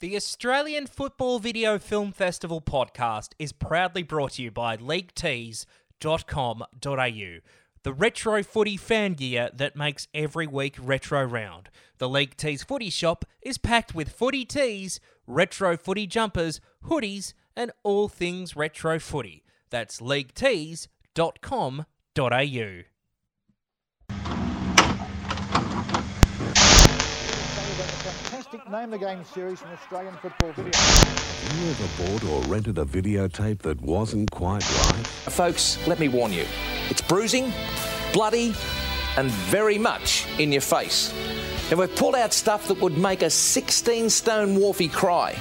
The Australian Football Video Film Festival podcast is proudly brought to you by leaguetees.com.au, the retro footy fan gear that makes every week retro round. The League Tees footy shop is packed with footy tees, retro footy jumpers, hoodies, and all things retro footy. That's leaguetees.com.au. fantastic Name the Game series from Australian Football Video. Have you ever bought or rented a videotape that wasn't quite right? Folks, let me warn you it's bruising, bloody, and very much in your face. And we've pulled out stuff that would make a 16 stone wharfie cry.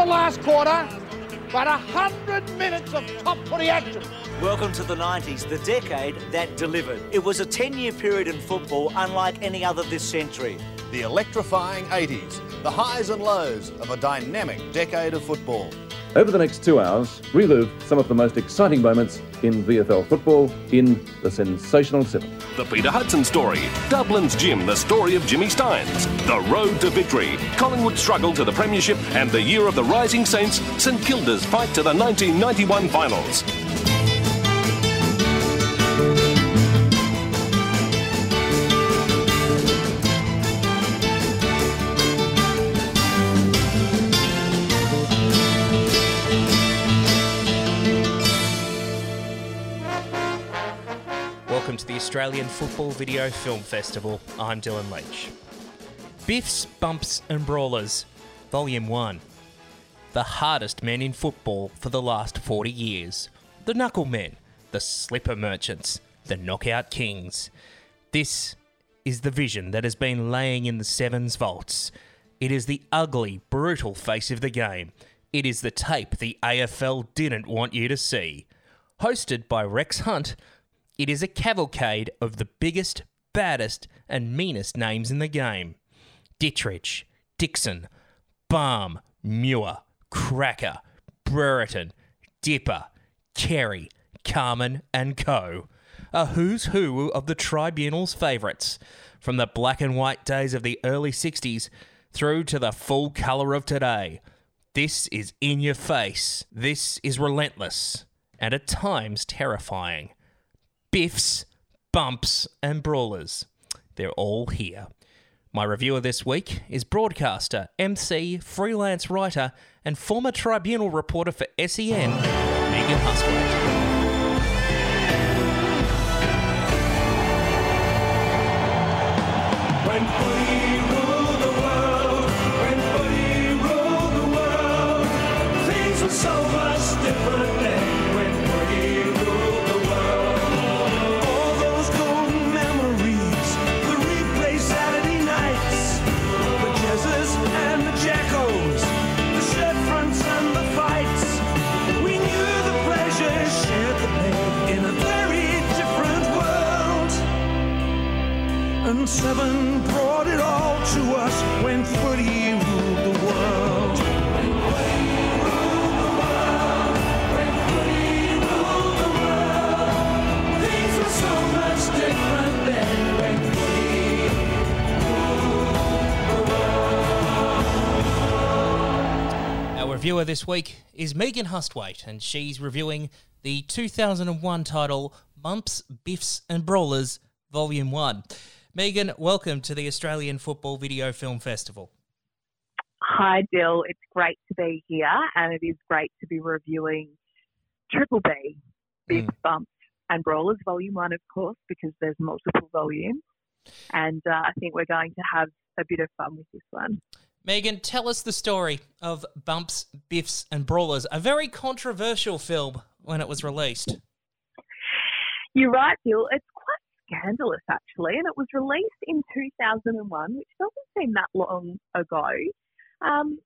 The last quarter, but a hundred minutes of top footy action. Welcome to the 90s, the decade that delivered. It was a 10 year period in football unlike any other this century. The electrifying 80s, the highs and lows of a dynamic decade of football. Over the next two hours, relive some of the most exciting moments in VFL football in the Sensational Seven. The Peter Hudson Story, Dublin's Jim, the story of Jimmy Stynes, The Road to Victory, Collingwood's struggle to the Premiership, and the year of the Rising Saints, St Kilda's fight to the 1991 finals. Australian Football Video Film Festival. I'm Dylan Leach. Biffs, Bumps and Brawlers, Volume 1. The hardest men in football for the last 40 years. The Knuckle Men, the Slipper Merchants, the Knockout Kings. This is the vision that has been laying in the Sevens vaults. It is the ugly, brutal face of the game. It is the tape the AFL didn't want you to see. Hosted by Rex Hunt, it is a cavalcade of the biggest, baddest, and meanest names in the game Dittrich, Dixon, Balme, Muir, Cracker, Brereton, Dipper, Carey, Carman, and Co. A who's who of the tribunal's favourites, from the black and white days of the early 60s through to the full colour of today. This is in your face. This is relentless, and at times terrifying biffs, bumps, and brawlers. They're all here. My reviewer this week is broadcaster, MC, freelance writer, and former tribunal reporter for SEN, Megan Hustwaite. This week is Megan Hustwaite, and she's reviewing the 2001 title Bumps, Biffs, and Brawlers, Volume 1. Megan, welcome to the Australian Football Video Film Festival. Hi, Dill. It's great to be here, and it is great to be reviewing Triple B, Big Bumps and Brawlers, Volume 1, of course, because there's multiple volumes. And uh, I think we're going to have a bit of fun with this one. Megan, tell us the story of Bumps, Biffs, and Brawlers, a very controversial film when it was released. You're right, Dill. It's quite scandalous, actually, and it was released in 2001, which doesn't seem that long ago. Um,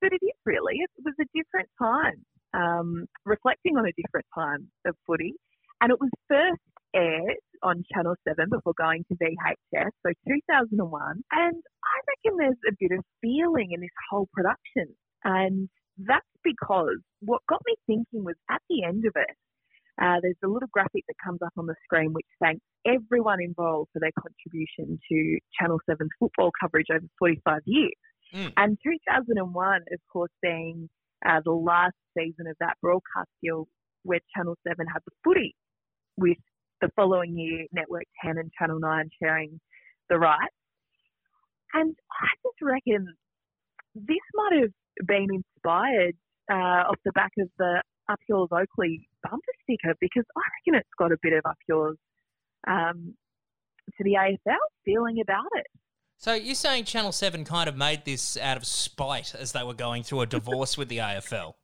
but it is really. It was a different time, um, reflecting on a different time of footy. And it was first aired on Channel 7 before going to VHS, so 2001. And I reckon there's a bit of feeling in this whole production. And that's because what got me thinking was at the end of it, uh, there's a little graphic that comes up on the screen which thanks everyone involved for their contribution to Channel 7's football coverage over 45 years. Mm. And 2001, of course, being uh, the last season of that broadcast deal where Channel 7 had the footy, with the following year Network 10 and Channel 9 sharing the rights. And I just reckon this might have been inspired uh, off the back of the Up Yours Oakley bumper sticker because I reckon it's got a bit of Up Yours um, to the AFL feeling about it. So you're saying Channel 7 kind of made this out of spite as they were going through a divorce with the AFL?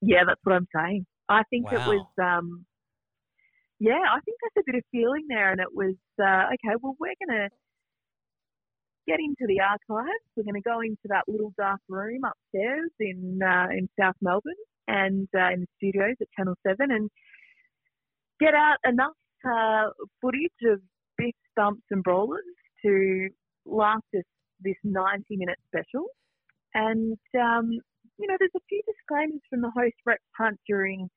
Yeah, that's what I'm saying. I think it was, um, yeah, I think there's a bit of feeling there, and it was uh, okay. Well, we're gonna get into the archives. We're gonna go into that little dark room upstairs in uh, in South Melbourne and uh, in the studios at Channel Seven, and get out enough uh, footage of Biffs Bumps and Brawlers to last us this 90 minute special. And um, you know, there's a few disclaimers from the host Rex Hunt during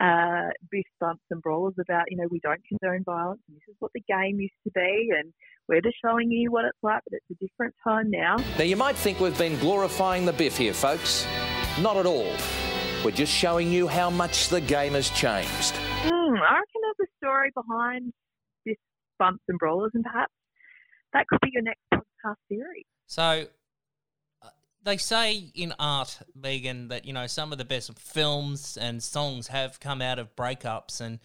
uh, Biff Bumps and Brawlers about, you know, we don't condone violence and this is what the game used to be and we're just showing you what it's like, but it's a different time now. Now, you might think we've been glorifying the biff here, folks. Not at all. We're just showing you how much the game has changed. Hmm, I reckon there's a story behind Biff Bumps and Brawlers and perhaps that could be your next podcast series. So they say in art, Megan, that you know some of the best films and songs have come out of breakups, and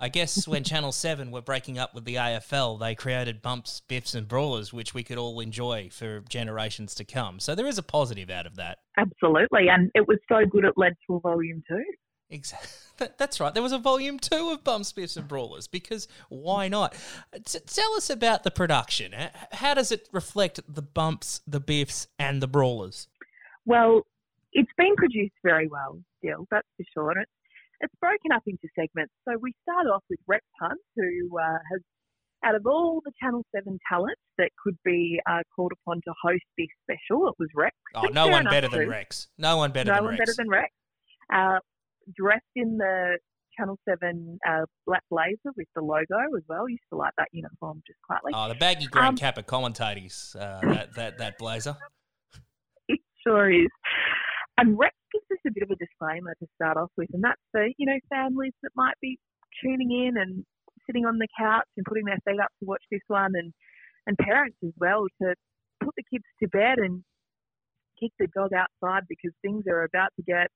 I guess when Channel Seven were breaking up with the AFL, they created Bumps, Biffs, and Brawlers, which we could all enjoy for generations to come. So there is a positive out of that. Absolutely. And it was so good it led to a volume two. Exactly. That, that's right. There was a volume two of Bumps, Biffs, and Brawlers because why not? T- tell us about the production. How does it reflect the Bumps, the Biffs, and the Brawlers? Well, it's been produced very well still, that's for sure. It's, it's broken up into segments. So we start off with Rex Hunt, who uh, has, out of all the Channel 7 talents that could be uh, called upon to host this special, it was Rex. Oh, no one better than. Rex. No one better no than one Rex. better than Rex. Uh, dressed in the Channel 7 uh, black blazer with the logo as well. Used to like that uniform just quietly. Oh, the baggy Grand Um, Kappa commentators, uh, that, that, that blazer. It sure is. And Rex gives us a bit of a disclaimer to start off with, and that's for, you know, families that might be tuning in and sitting on the couch and putting their feet up to watch this one, and, and parents as well to put the kids to bed and kick the dog outside because things are about to get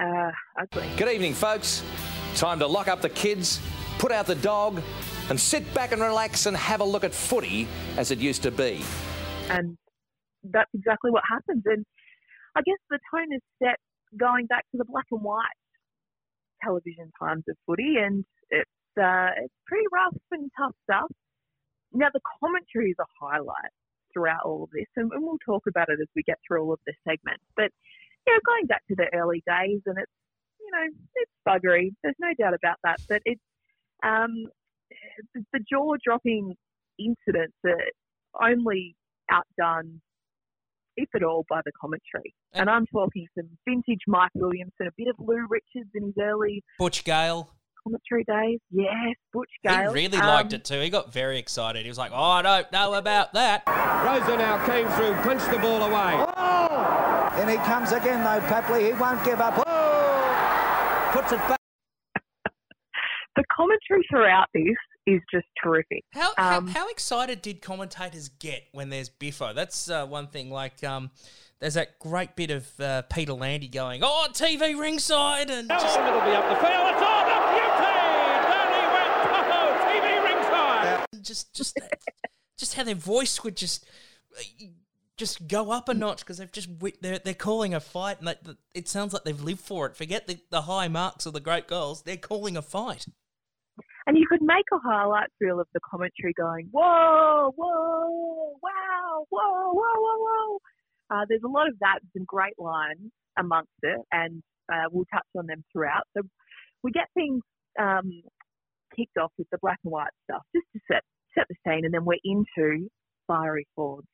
uh, ugly. Good evening, folks. Time to lock up the kids, put out the dog, and sit back and relax and have a look at footy as it used to be. and that's exactly what happens. And I guess the tone is set going back to the black and white television times of footy, and it's uh, it's pretty rough and tough stuff. Now the commentary is a highlight throughout all of this, and, and we'll talk about it as we get through all of the segments. But you know, going back to the early days, and it's you know it's buggery. There's no doubt about that. But it's um, the, the jaw-dropping incidents are only outdone, if at all, by the commentary. And I'm talking some vintage Mike Williamson, a bit of Lou Richards in his early Butch Gale. commentary days. Yes, Butch Gale. He really Um, liked it too. He got very excited. He was like, oh, I don't know about that. Rosa now came through, punched the ball away. Oh! In he comes again, though, Papley. He won't give up. Oh! Puts it back. The commentary throughout this is just terrific. How, Um, how, how excited did commentators get when there's Biffo? That's uh, one thing. Like, um, there's that great bit of uh, Peter Landy going, "Oh, TV ringside," and just, It'll be up the field. It's on the beauty. Down he went. Oh, TV ringside. just, just, just how their voice would just, just go up a notch because they've just they're they're calling a fight, and that- it sounds like they've lived for it. Forget the, the high marks or the great goals. They're calling a fight. And you could make a highlight reel of the commentary going, whoa, whoa, wow, whoa, whoa, whoa, whoa. Uh, there's a lot of that, some great lines amongst it, and uh, we'll touch on them throughout. So we get things um, kicked off with the black and white stuff just to set set the scene, and then we're into fiery Fords.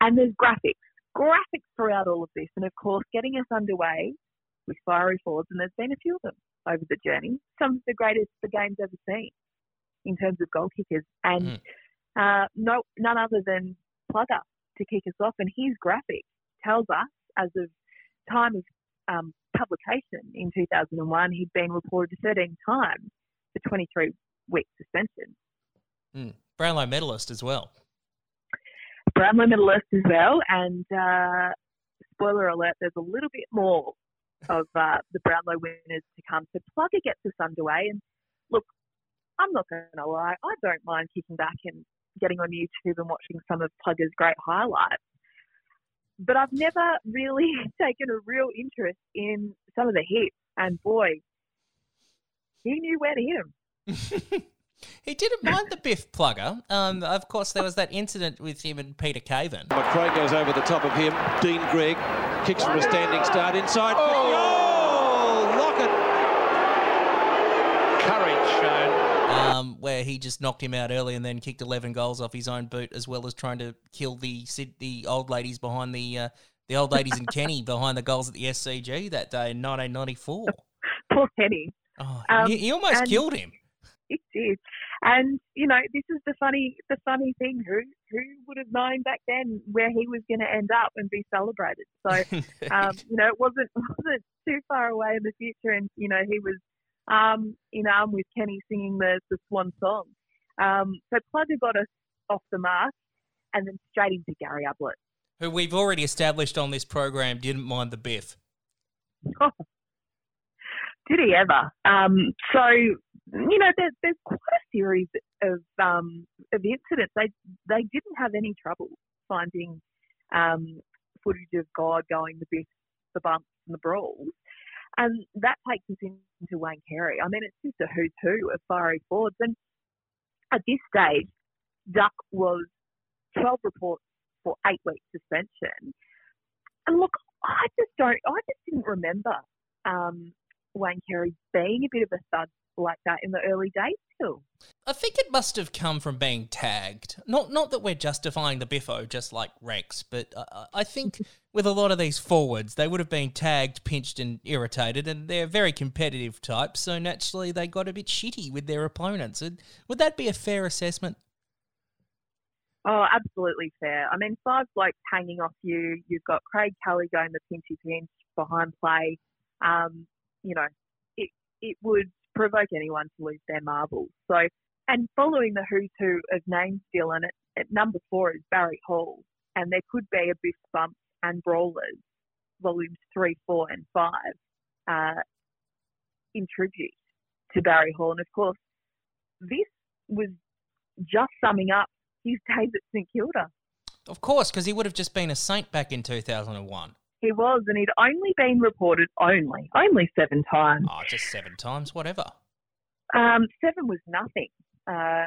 And there's graphics, graphics throughout all of this, and of course, getting us underway with fiery Fords, and there's been a few of them over the journey. Some of the greatest the game's ever seen in terms of goal kickers, and uh, no, none other than Plugger to kick us off. And his graphic tells us, as of time of um, publication in 2001, he'd been reported to 13 times for 23 week suspension. Mm. Brownlow medalist as well. Brownlow medalist as well, and uh, spoiler alert, there's a little bit more of uh, the Brownlow winners to come. So Plugger gets us underway, and look, I'm not going to lie, I don't mind kicking back and getting on YouTube and watching some of Plugger's great highlights. But I've never really taken a real interest in some of the hits, and boy, he knew where to hit him. He didn't mind the Biff plugger. Um, of course, there was that incident with him and Peter Caven. McRae goes over the top of him. Dean Greig kicks from a standing start inside. Oh, Lockett. Courage shown. Um, where he just knocked him out early and then kicked 11 goals off his own boot, as well as trying to kill the the old ladies behind the uh, the old ladies in Kenny behind the goals at the SCG that day in 1994. Poor Kenny. Oh, Um, he, he almost and- killed him. It did, and you know this is the funny the funny thing. Who who would have known back then where he was going to end up and be celebrated? So um, you know it wasn't wasn't too far away in the future, and you know he was um, in arm with Kenny singing the the Swan song. Um, so Plugger got us off the mark, and then straight into Gary Ablett. Who we've already established on this program didn't mind the Biff. Did he ever? Um, so you know, there's there's quite a series of um, of incidents. They they didn't have any trouble finding um, footage of God going the bits, the bumps, and the brawls, and that takes us into Wayne Carey. I mean, it's just a who's who of fiery forwards, and at this stage, Duck was 12 reports for eight week suspension. And look, I just don't, I just didn't remember um, Wayne Carey being a bit of a thug like that in the early days still. I think it must have come from being tagged. Not not that we're justifying the Biffo just like Rex, but I, I think with a lot of these forwards, they would have been tagged, pinched, and irritated, and they're very competitive types. So naturally, they got a bit shitty with their opponents. Would that be a fair assessment? Oh, absolutely fair. I mean, five blokes hanging off you. You've got Craig Kelly going the pinchy pinch behind play. Um, you know, it it would provoke anyone to lose their marbles. So, and following the who's who of names, Dylan, at, at number four is Barry Hall, and there could be a Biff Bumps and Brawlers, volumes three, four, and five, uh, in tribute to Barry Hall. And of course, this was just summing up his days at St Kilda. Of course, because he would have just been a saint back in 2001. He was, and he'd only been reported only, only seven times. Oh, just seven times, whatever. Um, seven was nothing uh,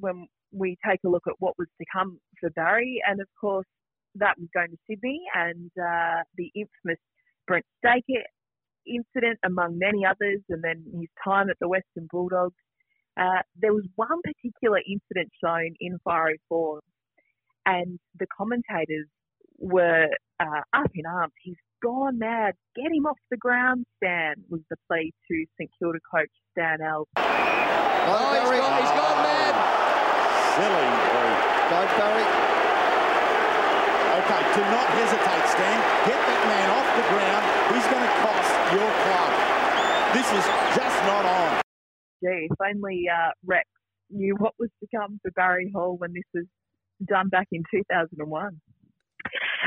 when we take a look at what was to come for Barry, and of course that was going to Sydney and uh, the infamous Brent Staker incident, among many others, and then his time at the Western Bulldogs. Uh, there was one particular incident shown in Fiery Four, and the commentators were uh, up in arms. He's gone mad. Get him off the ground, Stan, was the plea to St Kilda coach Stan Alves. Oh, he's gone, he's gone mad. Silly. Go, Barry. Okay, do not hesitate, Stan. Get that man off the ground. He's going to cost your club. This is just not on. Gee, if only uh, Rex knew what was to come for Barry Hall when this was done back in 2001.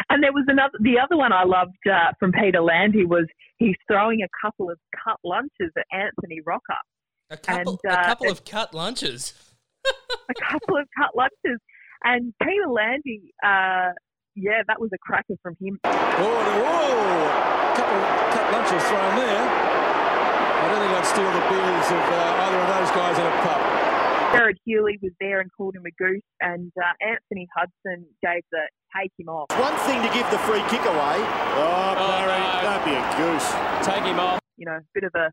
And there was another, the other one I loved uh, from Peter Landy was he's throwing a couple of cut lunches at Anthony Rocca. A couple, And, a uh, couple of cut lunches. a couple of cut lunches. And Peter Landy, uh, yeah, that was a cracker from him. Oh, whoa! Couple of cut lunches thrown there. I don't think I'd steal the beers of uh, either of those guys in a pub. Gerard Healy was there and called him a goose, and uh, Anthony Hudson gave the take him off. One thing to give the free kick away. Oh, Barry, don't be a goose. Take him off. You know, a bit of a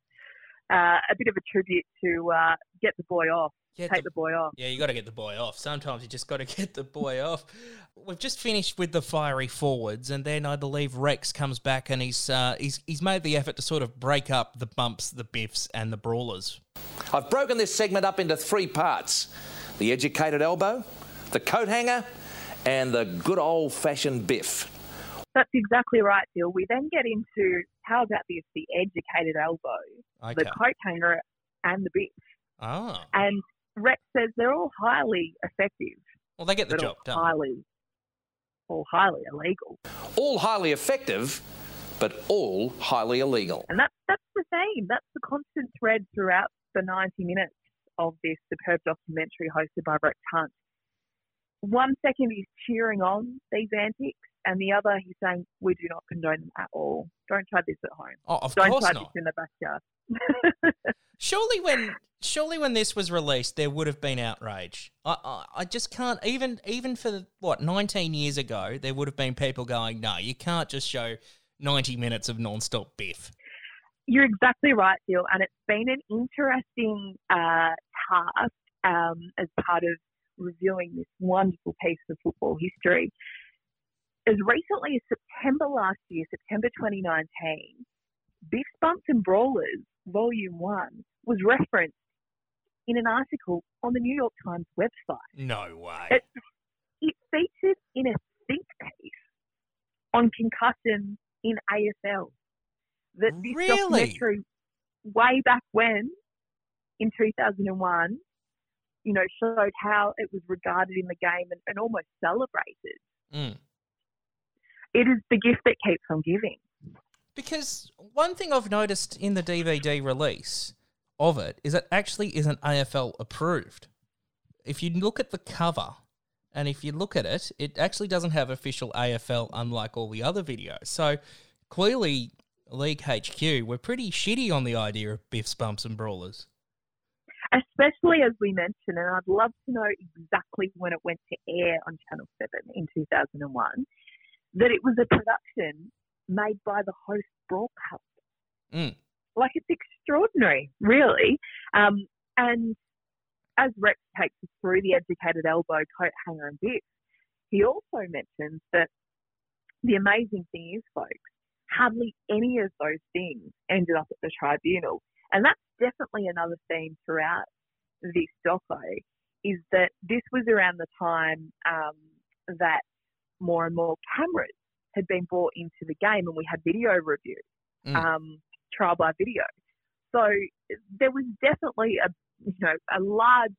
uh, a bit of a tribute to uh, get the boy off, Get take the, boy off. Yeah, you got to get the boy off. Sometimes you just got to get the boy off. We've just finished with the fiery forwards, and then I believe Rex comes back and he's uh, he's he's made the effort to sort of break up the bumps, the biffs, and the brawlers. I've broken this segment up into three parts the educated elbow, the coat hanger, and the good old fashioned biff. That's exactly right, Dill. We then get into how about this the educated elbow, the Okay. coat hanger, and the bitch. Ah, And Rex says they're all highly effective. well, they get the but job all done. highly, all highly illegal. All highly effective, but all highly illegal. And that's that's the theme. That's the constant thread throughout the 90 minutes of this superb documentary hosted by Rex Hunt. One second he's cheering on these antics, and the other he's saying, "We do not condone them at all. Don't try this at home. Oh, of Don't course try not. this in the backyard." Surely when surely when this was released, there would have been outrage. I, I I just can't even even for what nineteen years ago, there would have been people going, "No, you can't just show ninety minutes of non-stop biff." You're exactly right, Dill, and it's been an interesting uh, task um, as part of reviewing this wonderful piece of football history. As recently as September last year, September 2019, Biff Bumps and Brawlers, Volume 1, was referenced in an article on the New York Times website. No way. It, it featured in a think piece on concussion in AFL. That this Really? documentary, way back when, in 2001, you know, showed how it was regarded in the game and, and almost celebrated. Mm. It is the gift that keeps on giving. Because one thing I've noticed in the DVD release of it is it actually isn't AFL approved. If you look at the cover and if you look at it, it actually doesn't have official AFL unlike all the other videos. So clearly, League HQ were pretty shitty on the idea of biffs, bumps, and brawlers. especially as we mentioned, and I'd love to know exactly when it went to air on Channel 7 in 2001, that it was a production made by the host broadcaster. Mm. Like, it's extraordinary, really. Um, and as Rex takes us through the educated elbow, coat hanger, and bit, he also mentions that the amazing thing is, folks, hardly any of those things ended up at the tribunal. And that's definitely another theme throughout this doco, is that this was around the time um, that more and more cameras had been brought into the game and we had video review, Mm. um, trial by video. So there was definitely a, you know, a large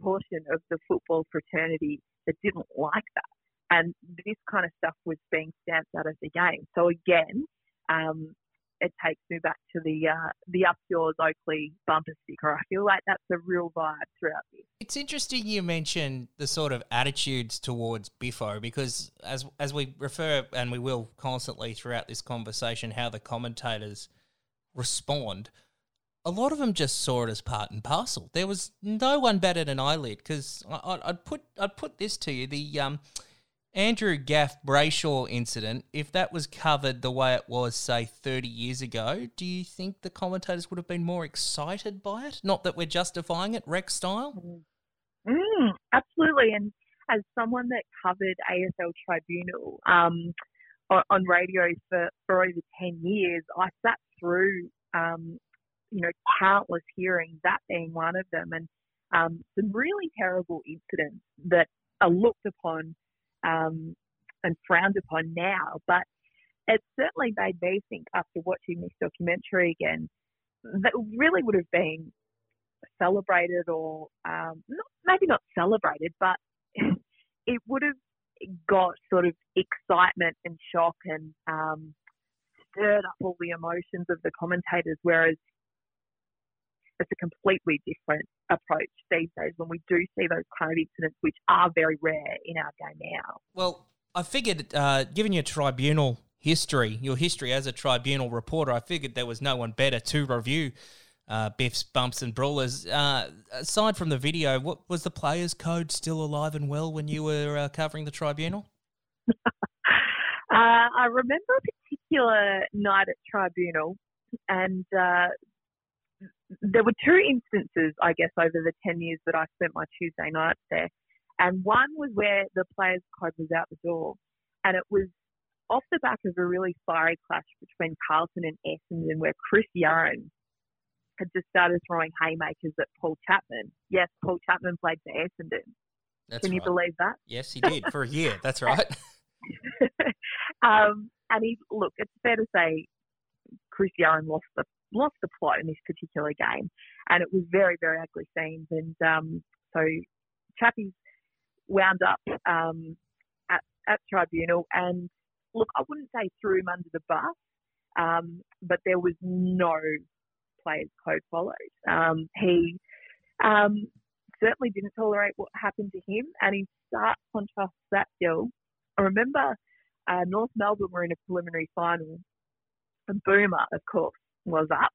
portion of the football fraternity that didn't like that. And this kind of stuff was being stamped out of the game. So again, um, it takes me back to the uh, the up yours Oakley bumper sticker. I feel like that's a real vibe throughout this. It's interesting you mention the sort of attitudes towards Biffo because as as we refer and we will constantly throughout this conversation how the commentators respond, a lot of them just saw it as part and parcel. There was no one batted an eyelid because I'd put I'd put this to you the um, Andrew Gaff Brayshaw incident. If that was covered the way it was, say, thirty years ago, do you think the commentators would have been more excited by it? Not that we're justifying it, Rex style. Mm, absolutely. And as someone that covered AFL Tribunal um, on, on radio for, for over 10 years, I sat through, um, you know, countless hearings, that being one of them, and um, some really terrible incidents that are looked upon um, and frowned upon now. But it certainly made me think after watching this documentary again that really would have been celebrated or um, not, maybe not celebrated, but it would have got sort of excitement and shock and um, stirred up all the emotions of the commentators. Whereas it's a completely different approach these days when we do see those kind of incidents, which are very rare in our game now. Well, I figured, uh, given your tribunal history, your history as a tribunal reporter, I figured there was no one better to review uh, Biff's bumps and brawlers. Uh, aside from the video, what was the players' code still alive and well when you were uh, covering the tribunal? Uh, I remember a particular night at tribunal, and uh, there were two instances, I guess, over the 10 years that I spent my Tuesday nights there. And one was where the players' code was out the door. And it was off the back of a really fiery clash between Carlton and Essendon, where Chris Yarran had just started throwing haymakers at Paul Chapman. Yes, Paul Chapman played for Essendon. That's Can you right. believe that? Yes, he did for a year. That's right. um, and he look, it's fair to say Chris Yarran lost the lost the plot in this particular game, and it was very very ugly scenes. And um, so Chappie's wound up um, at at tribunal, and look, I wouldn't say threw him under the bus, um, but there was no players code followed. Um, he um, certainly didn't tolerate what happened to him, and in stark contrast to that, Dill, I remember uh, North Melbourne were in a preliminary final, and Boomer, of course, was up,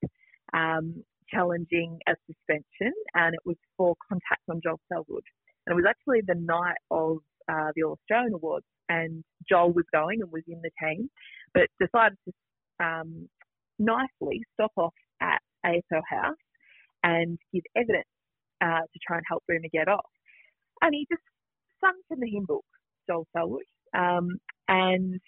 um, challenging a suspension, and it was for contact on Joel Selwood. And it was actually the night of uh, the All Australian Awards, and Joel was going and was in the team, but decided to um, nicely stop off at AFL House and give evidence uh, to try and help Boomer get off. And he just sung from the hymn book, Joel Selwood. Um, and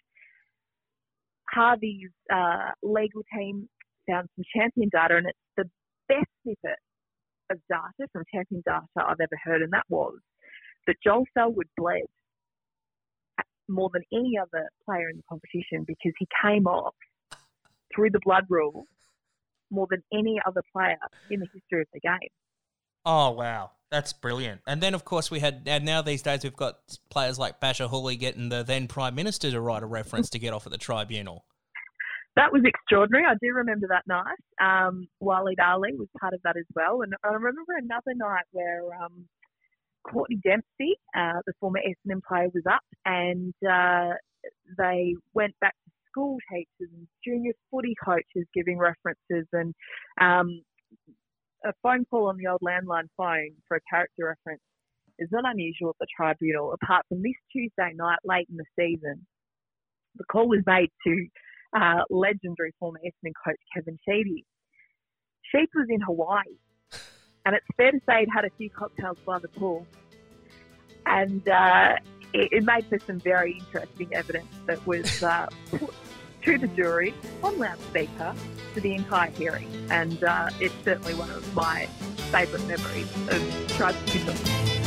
Harvey's uh, legal team found some champion data, and it's the best snippet of data from champion data I've ever heard, and that was that Joel Selwood bled more than any other player in the competition because he came off through the blood rule more than any other player in the history of the game. Oh wow, that's brilliant! And then of course we had, and now these days we've got players like Bachar Houli getting the then Prime Minister to write a reference to get off at the tribunal. That was extraordinary. I do remember that night. Um, Waleed was part of that as well. And I remember another night where um, Courtney Dempsey, uh, the former Essendon player, was up and uh, they went back to school teachers and junior footy coaches giving references and um, a phone call on the old landline phone for a character reference is not unusual at the tribunal, apart from this Tuesday night late in the season. The call was made to uh, legendary former Essendon coach Kevin Sheedy. Sheep was in Hawaii, and it's fair to say he'd had a few cocktails by the pool. And uh, it, it made for some very interesting evidence that was uh, put to the jury on loudspeaker for the entire hearing. And uh, it's certainly one of my favourite memories of tribunal.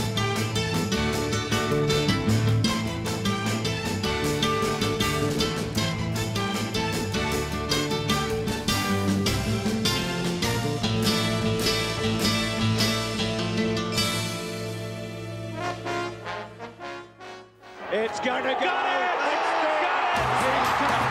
It's going to go.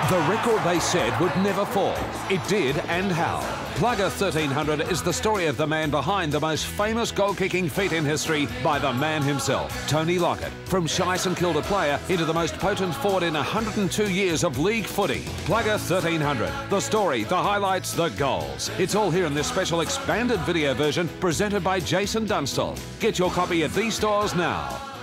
The record they said would never fall. It did, and how. Plugger 1300 is the story of the man behind the most famous goal kicking feat in history by the man himself, Tony Lockett. From shy St Kilda player into the most potent forward in 102 years of league footy. Plugger 1300. The story, the highlights, the goals. It's all here in this special expanded video version presented by Jason Dunstall. Get your copy at these stores now.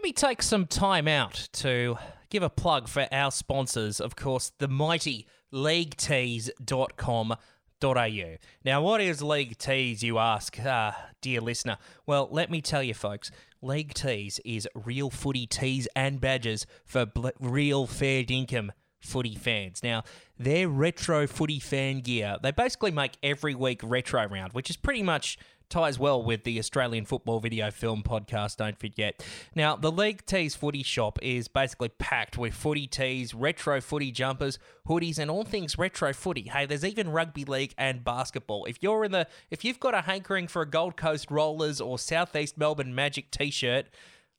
Let me take some time out to give a plug for our sponsors, of course, the mighty leaguetees.com.au. Now, what is League Tees, you ask, uh, dear listener? Well, let me tell you, folks. League Tees is real footy tees and badges for bl- real fair dinkum footy fans. Now, their retro footy fan gear, they basically make every week retro round, which is pretty much ties well with the Australian Football Video Film Podcast, don't forget. Now, the League Tees footy shop is basically packed with footy tees, retro footy jumpers, hoodies, and all things retro footy. Hey, there's even rugby league and basketball. If you're in the if you've got a hankering for a Gold Coast Rollers or Southeast Melbourne Magic t-shirt,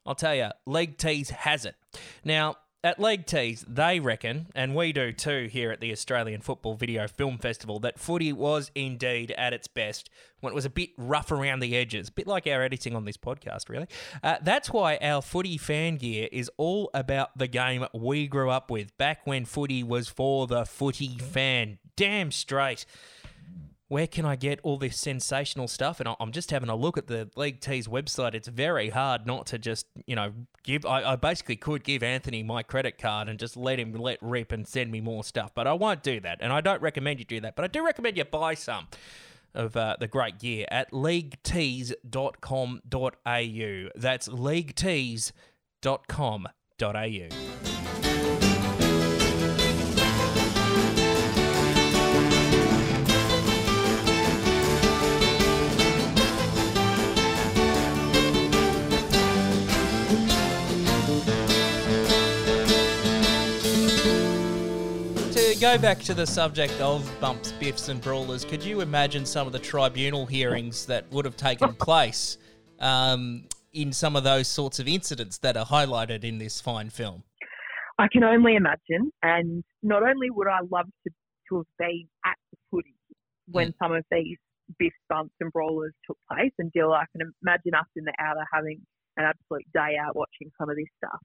I'll tell you, League Tees has it. Now, at League Tees, they reckon, and we do too here at the Australian Football Video Film Festival, that footy was indeed at its best when it was a bit rough around the edges, a bit like our editing on this podcast, really. Uh, that's why our footy fan gear is all about the game we grew up with back when footy was for the footy fan. Damn straight. Where can I get all this sensational stuff? And I'm just having a look at the League Tees website. It's very hard not to just, you know, give. I, I basically could give Anthony my credit card and just let him let rip and send me more stuff, but I won't do that. And I don't recommend you do that, but I do recommend you buy some of uh, the great gear at leaguetees.com.au. That's leaguetees.com.au. go back to the subject of bumps, biffs, and brawlers, could you imagine some of the tribunal hearings that would have taken place um, in some of those sorts of incidents that are highlighted in this fine film? I can only imagine. And not only would I love to, to have been at the footy when some of these biffs, bumps and brawlers took place, and Dill, I can imagine us in the outer having an absolute day out watching some of this stuff.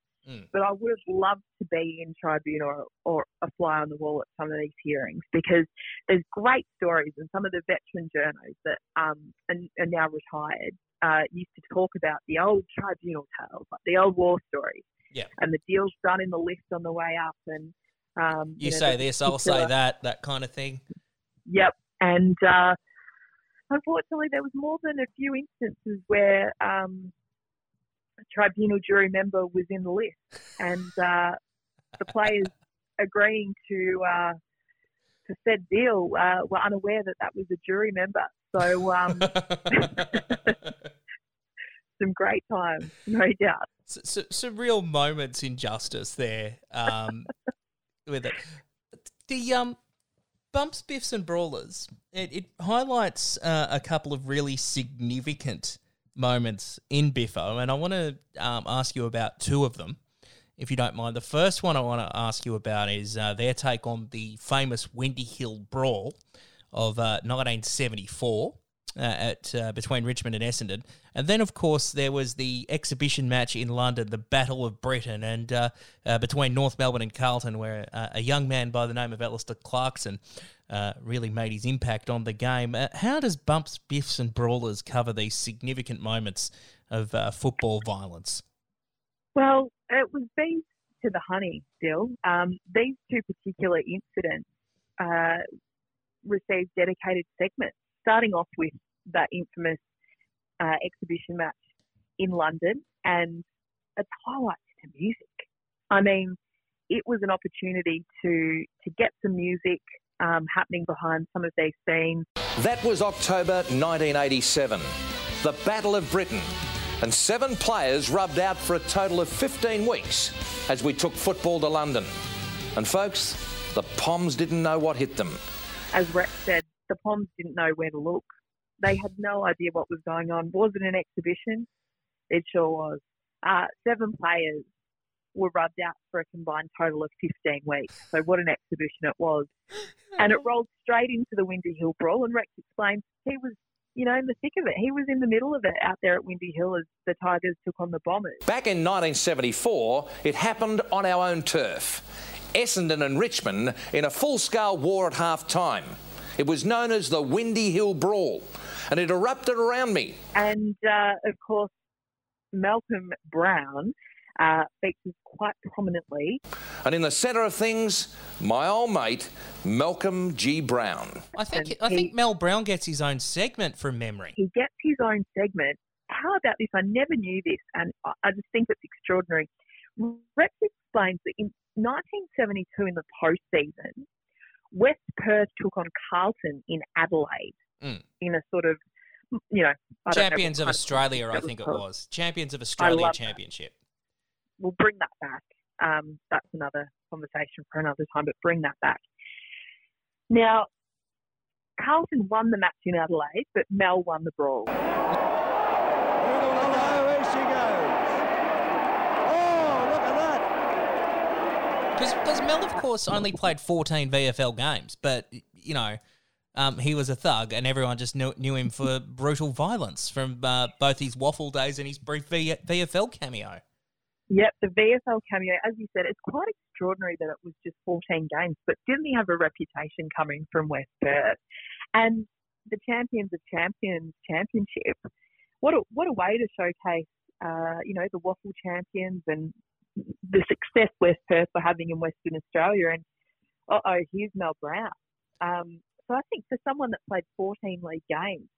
But I would have loved to be in tribunal or, or a fly on the wall at some of these hearings because there's great stories, and some of the veteran journos that um, are, are now retired uh, used to talk about the old tribunal tales, like the old war stories Yeah. and the deals done in the lift on the way up. And um, You know, say this, I'll say that, that kind of thing. Yep. And uh, unfortunately, there was more than a few instances where um, tribunal jury member was in the list, and uh, the players agreeing to uh, to said deal uh, were unaware that that was a jury member. So um, some great times, no doubt. So, so, some real moments in justice there um, with it. The um, bumps, biffs, and brawlers. It, it highlights uh, a couple of really significant moments in Biffo, and I want to um, ask you about two of them, if you don't mind. The first one I want to ask you about is uh, their take on the famous Windy Hill Brawl of uh, 1974 uh, at uh, between Richmond and Essendon, and then of course there was the exhibition match in London, the Battle of Britain, and uh, uh, between North Melbourne and Carlton, where uh, a young man by the name of Alastair Clarkson uh, really made his impact on the game. How does bumps, biffs, and brawlers cover these significant moments of football violence? Well, it was bees to the honey still. Um, these two particular incidents received dedicated segments, starting off with that infamous uh, exhibition match in London and its highlights to music. I mean, it was an opportunity to to get some music um, happening behind some of these scenes. That was October 1987, the Battle of Britain, and seven players rubbed out for a total of 15 weeks as we took football to London. And folks, the Poms didn't know what hit them. as Rex said, the Poms didn't know where to look. They had no idea what was going on. Was it an exhibition? It sure was. Uh, seven players were rubbed out for a combined total of 15 weeks. So what an exhibition it was. And it rolled straight into the Windy Hill Brawl. And Rex explained he was, you know, in the thick of it. He was in the middle of it out there at Windy Hill as the Tigers took on the Bombers. Back in 1974, it happened on our own turf. Essendon and Richmond in a full scale war at half time. It was known as the Windy Hill Brawl, and it erupted around me. And uh, of course, Malcolm Brown uh, features quite prominently. And in the centre of things, my old mate, Malcolm G. Brown. I think I think Mal Brown gets his own segment from memory. He gets his own segment. How about this? I never knew this, and I- I just think it's extraordinary. Rex explains that in 1972, in the postseason, West Perth took on Carlton in Adelaide Mm. in a sort of, you know, I know Champions what of Australia, I think it called. was. Champions of Australia love that. Championship. We'll bring that back. Um, that's another conversation for another time, but bring that back. Now, Carlton won the match in Adelaide, but Mel won the brawl. Here she goes. Look at that. Because Mel, of course, only played 14 VFL games, but, you know, um, he was a thug and everyone just knew, knew him for brutal violence from uh, both his WAFL days and his brief v- VFL cameo. Yep, the VFL cameo, as you said, it's quite extraordinary that it was just 14 games, but didn't he have a reputation coming from West Perth? And the Champions of Champions Championship. What a what a way to showcase, uh, you know, the WAFL champions and the success West Perth were having in Western Australia. And uh oh, here's Mal Brown. Um, so I think for someone that played 14 league games,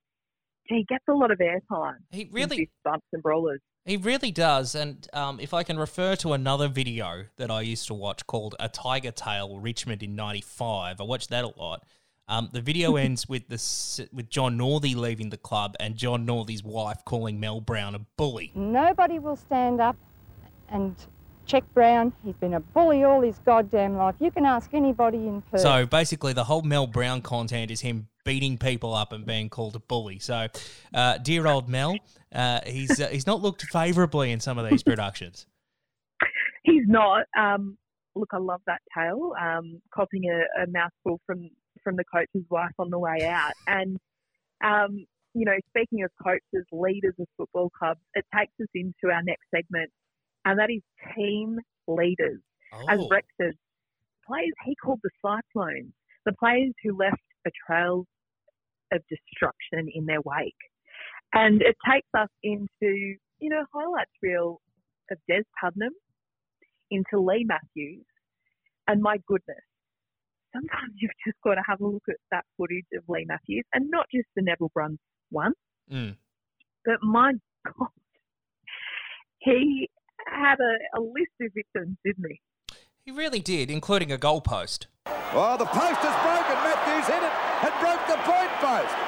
he gets a lot of airtime. He really- bumps and brawlers. He really does. And um, if I can refer to another video that I used to watch called A Tiger Tail Richmond in 95, I watched that a lot. Um, the video ends with this with John Northey leaving the club and John Northey's wife calling Mal Brown a bully. Nobody will stand up and check Brown. He's been a bully all his goddamn life. You can ask anybody in Perth. So basically, the whole Mal Brown content is him beating people up and being called a bully. So, uh, dear old Mal, uh, he's uh, he's not looked favourably in some of these productions. He's not. Um, look, I love that tale. Um, copying a, a mouthful from from the coach's wife on the way out, and um, you know, speaking of coaches, leaders of football clubs, it takes us into our next segment, and that is team leaders. As Oh. Rex says, players he called the Cyclones, the players who left a trail of destruction in their wake. And it takes us into, you know, highlights reel of Des Putnam, into Leigh Matthews, and my goodness, sometimes you've just got to have a look at that footage of Leigh Matthews, and not just the Neville Bruns one, Mm. but my God, he had a, a list of victims, didn't he? He really did, including a goalpost. Oh, the post is broken. Matthews hit it and broke the point post.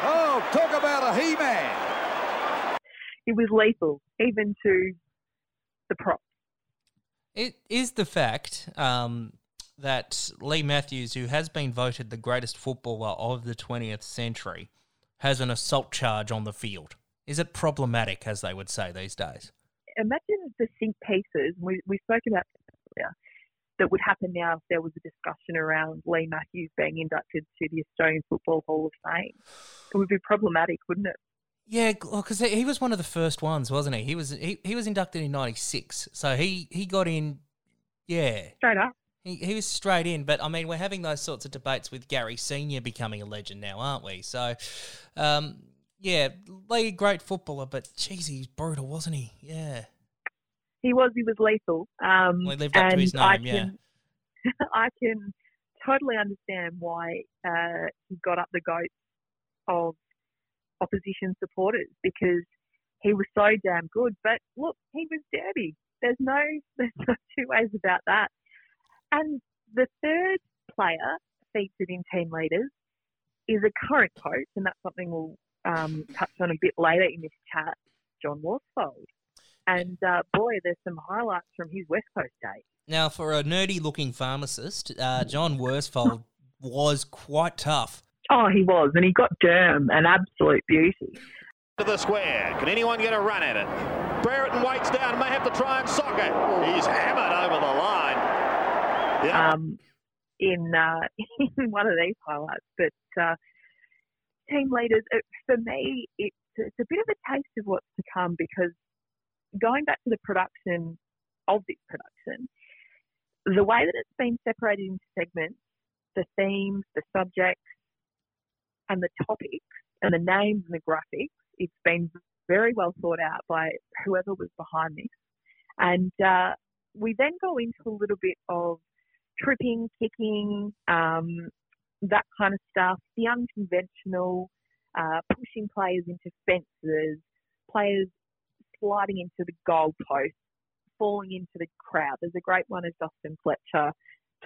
Oh, talk about a he-man. It was lethal, even to the prop. It is the fact um, that Leigh Matthews, who has been voted the greatest footballer of the 20th century, has an assault charge on the field. Is it problematic, as they would say these days? Imagine the think pieces we, we spoke about earlier that would happen now if there was a discussion around Leigh Matthews being inducted to the Australian Football Hall of Fame. It would be problematic, wouldn't it? Yeah, because he was one of the first ones, wasn't he? He was he, he was inducted in '96, so he he got in. Yeah, straight up. He he was straight in, but I mean, we're having those sorts of debates with Gary Senior becoming a legend now, aren't we? So, um, yeah, Leigh, great footballer, but geez, he's brutal, wasn't he? Yeah. He was he was lethal. Um, Well, he lived up to his I name, yeah. can, I can totally understand why uh, he got up the goats of opposition supporters because he was so damn good. But look, he was dirty. There's no there's no two ways about that. And the third player featured in team leaders is a current coach, and that's something we'll um, touch on a bit later in this chat. John Worsfold. And uh, boy, there's some highlights from his West Coast days. Now, for a nerdy-looking pharmacist, uh, John Worsfold was quite tough. Oh, he was, and he got Derm, an absolute beauty. To the square. Can anyone get a run at it? Brereton waits down, may have to try and sock it. He's hammered over the line. Yeah. um, in uh, in one of these highlights. But uh, team leaders, it, for me, it's, it's a bit of a taste of what's to come because going back to the production of this production, the way that it's been separated into segments, the themes, the subjects, and the topics, and the names and the graphics, it's been very well thought out by whoever was behind this. And uh, we then go into a little bit of tripping, kicking, um, that kind of stuff, the unconventional, uh, pushing players into fences, players sliding into the goal post, falling into the crowd. There's a great one of Dustin Fletcher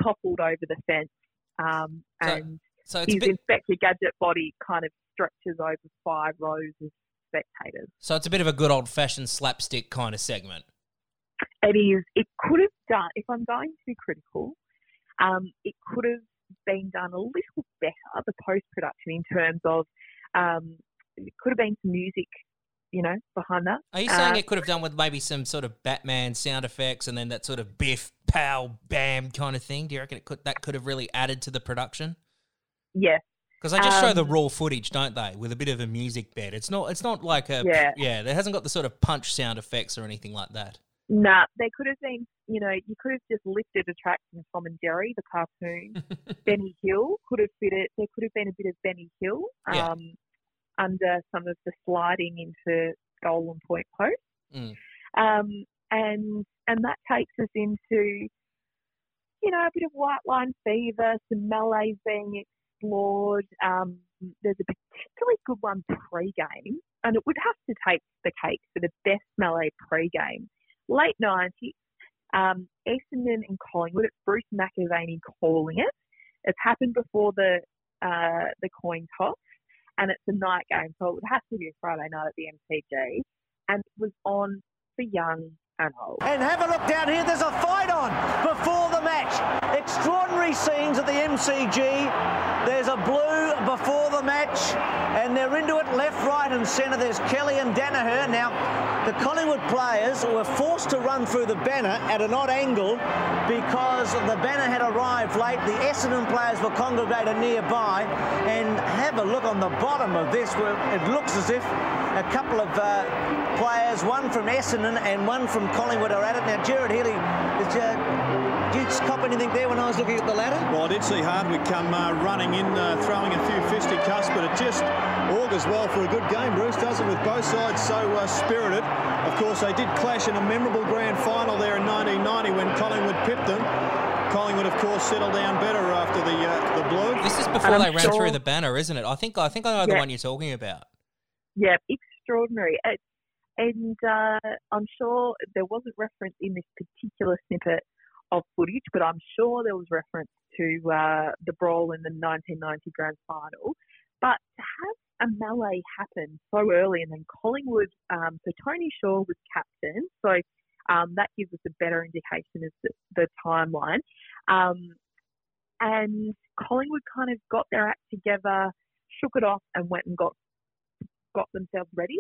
toppled over the fence, um, and so it's his bit- Inspector Gadget body kind of stretches over five rows of spectators. So it's a bit of a good old-fashioned slapstick kind of segment. It is. It could have done. If I'm going to be critical, um, it could have been done a little better. The post production in terms of um, it could have been some music, you know, behind that. Are you saying Uh, it could have done with maybe some sort of Batman sound effects and then that sort of biff, pow, bam kind of thing? Do you reckon it could that could have really added to the production? Yes. Because they just show the Um, raw footage, don't they, with a bit of a music bed. It's not. It's not like a. Yeah. Yeah. There hasn't got the sort of punch sound effects or anything like that. Nah, there could have been, you know, you could have just lifted a track from Tom and Jerry, the cartoon. Benny Hill could have fit it. There could have been a bit of Benny Hill um, Yeah. under some of the sliding into goal and point post. Mm. Um, and and that takes us into, you know, a bit of white line fever, some melees being explored. Um, there's a particularly good one pre-game, and it would have to take the cake for the best melee pre-game. Late 90s, um, Essendon and Collingwood. It's Bruce McAvaney calling it. It's happened before the uh, the coin toss, and it's a night game, so it would have to be a Friday night at the MCG, and it was on for young and old. And have a look down here. There's a fight on before the match. Extraordinary scenes at the MCG. There's a blue before the match, and they're into it left, right, and centre. There's Kelly and Danaher. Now, the Collingwood players were forced to run through the banner at an odd angle because the banner had arrived late. The Essendon players were congregated nearby. And have a look on the bottom of this, where it looks as if a couple of uh, players, one from Essendon and one from Collingwood, are at it. Now, Gerard Healy, is, uh, did you cop anything there when I was looking at the ladder? Well, I did see Hardwick come uh, running in, uh, throwing a few fisticuffs, but it just augurs well for a good game, Bruce, does it, with both sides so uh, spirited. Of course, they did clash in a memorable grand final there in 1990 when Collingwood pipped them. Collingwood, of course, settled down better after the uh, the blue. This is before they ran through the banner, isn't it? I think I think I know the one you're talking about. Yeah, extraordinary. It, and uh, I'm sure there wasn't reference in this particular snippet of footage, but I'm sure there was reference to uh, the brawl in the 1990 grand final. But to have a melee happen so early, and then Collingwood, um, so Tony Shaw was captain, so um, that gives us a better indication as the, the timeline. Um, and Collingwood kind of got their act together, shook it off, and went and got got themselves ready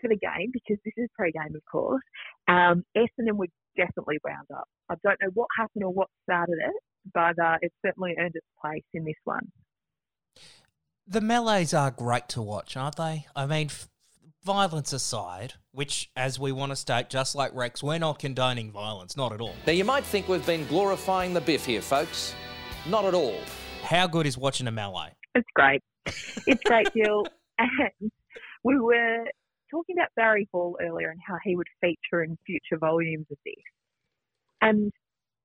for the game because this is pre-game, of course. Um, Essendon were definitely wound up. I don't know what happened or what started it, but uh, it certainly earned its place in this one. The melees are great to watch, aren't they? I mean, f- violence aside, which, as we want to state, just like Rex, we're not condoning violence, not at all. Now, you might think we've been glorifying the biff here, folks. Not at all. How good is watching a melee? It's great. It's great, Dill. And we were talking about Barry Hall earlier and how he would feature in future volumes of this. And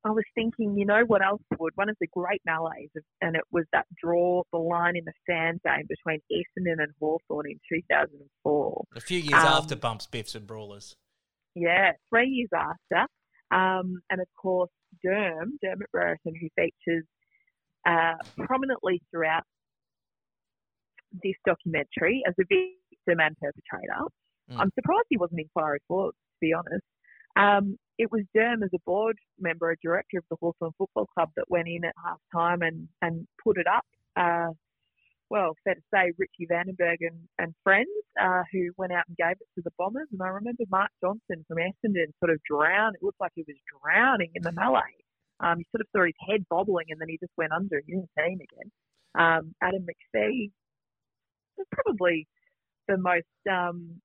I was thinking, you know what else would? One of the great melees, of- and it was that draw the line in the sand game between Essendon and Hawthorn in 2004. A few years Um, after Bumps, Biffs, and Brawlers. Yeah, three years after. Um, and of course, Derm, Dermott Brereton, who features uh, prominently throughout this documentary as a victim and perpetrator. Mm. I'm surprised he wasn't in Forks, to be honest. Um, it was Derm as a board member, a director of the Hawthorn Football Club, that went in at half time and, and put it up. Uh, well, fair to say, Richie Vandenberg and, and friends uh, who went out and gave it to the Bombers. And I remember Mark Johnson from Essendon sort of drowned. It looked like he was drowning in the melee. Um, you sort of saw his head bobbling and then he just went under and you didn't see him again. Um, Adam McPhee was probably the most um,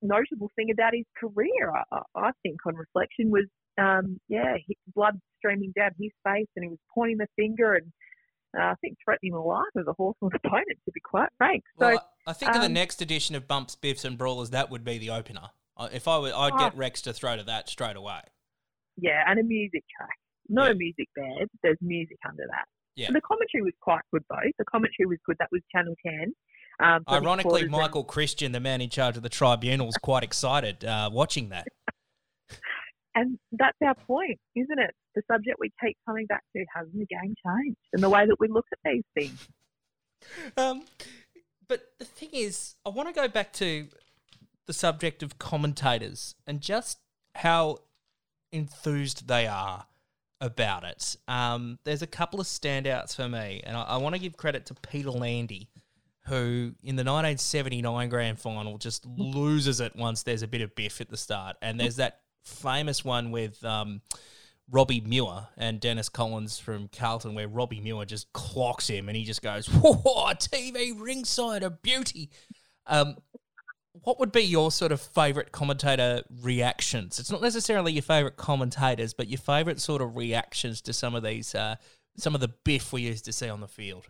notable thing about his career, I, I- think, on reflection, was um, yeah, blood streaming down his face, and he was pointing the finger and uh, I think threatening the life of the Hawthorn opponent, to be quite frank. So Well, I think in the um, next edition of Bumps, Biffs, and Brawlers, that would be the opener. If I were, I'd Oh. get Rex to throw to that straight away. yeah, and a music track, not a music bed. There's music under that. Yeah. And the commentary was quite good, though. The commentary was good. That was Channel Ten. Um, Ironically, Michael Christian, the man in charge of the tribunal, is quite excited uh, watching that. And that's our point, isn't it? The subject we keep coming back to hasn't the game changed and the way that we look at these things. Um, but the thing is, I want to go back to the subject of commentators and just how enthused they are about it. Um, there's a couple of standouts for me, and I, I want to give credit to Peter Landy, who in the 1979 grand final just loses it once there's a bit of biff at the start. And there's that famous one with um, Robbie Muir and Dennis Collins from Carlton, where Robbie Muir just clocks him and he just goes, Whoa, TV ringside, a beauty. Um, what would be your sort of favourite commentator reactions? It's not necessarily your favourite commentators, but your favourite sort of reactions to some of these, uh, some of the biff we used to see on the field.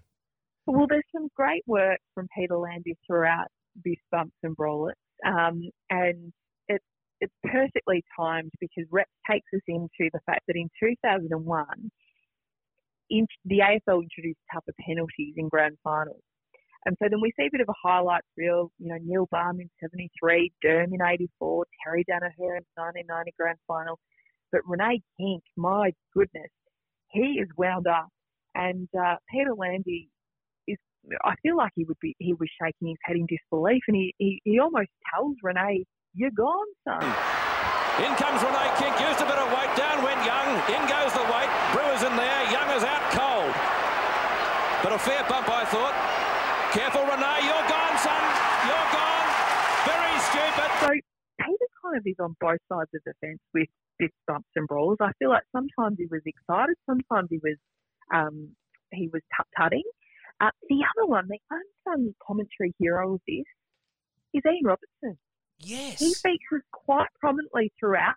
Well, there's some great work from Peter Landy throughout Biff Bumps and Brawlers, um, and it's it's perfectly timed because Rex takes us into the fact that in 2001, in, the AFL introduced tougher penalties in grand finals. And so then we see a bit of a highlights reel, you know, Neil Balme in 73, Derm in 84, Terry Danaher in 1990 grand final. But Rene Kink, my goodness, he is wound up. And uh, Peter Landy I feel like he would be, he was shaking his head in disbelief. And he, he, he almost tells Rene, you're gone, son. In comes Rene Kink, used a bit of weight, down went Young, in goes the weight, Brewer's in there, Young is out cold. But a fair bump, I thought. Careful, Rene, you're gone, son, you're gone. Very stupid. So Peter kind of is on both sides of the fence with this bumps and brawls. I feel like sometimes he was excited, sometimes he was um, he was tut tutting. Uh, the other one, the unsung commentary hero of this, is Ian Robertson. Yes. He features quite prominently throughout.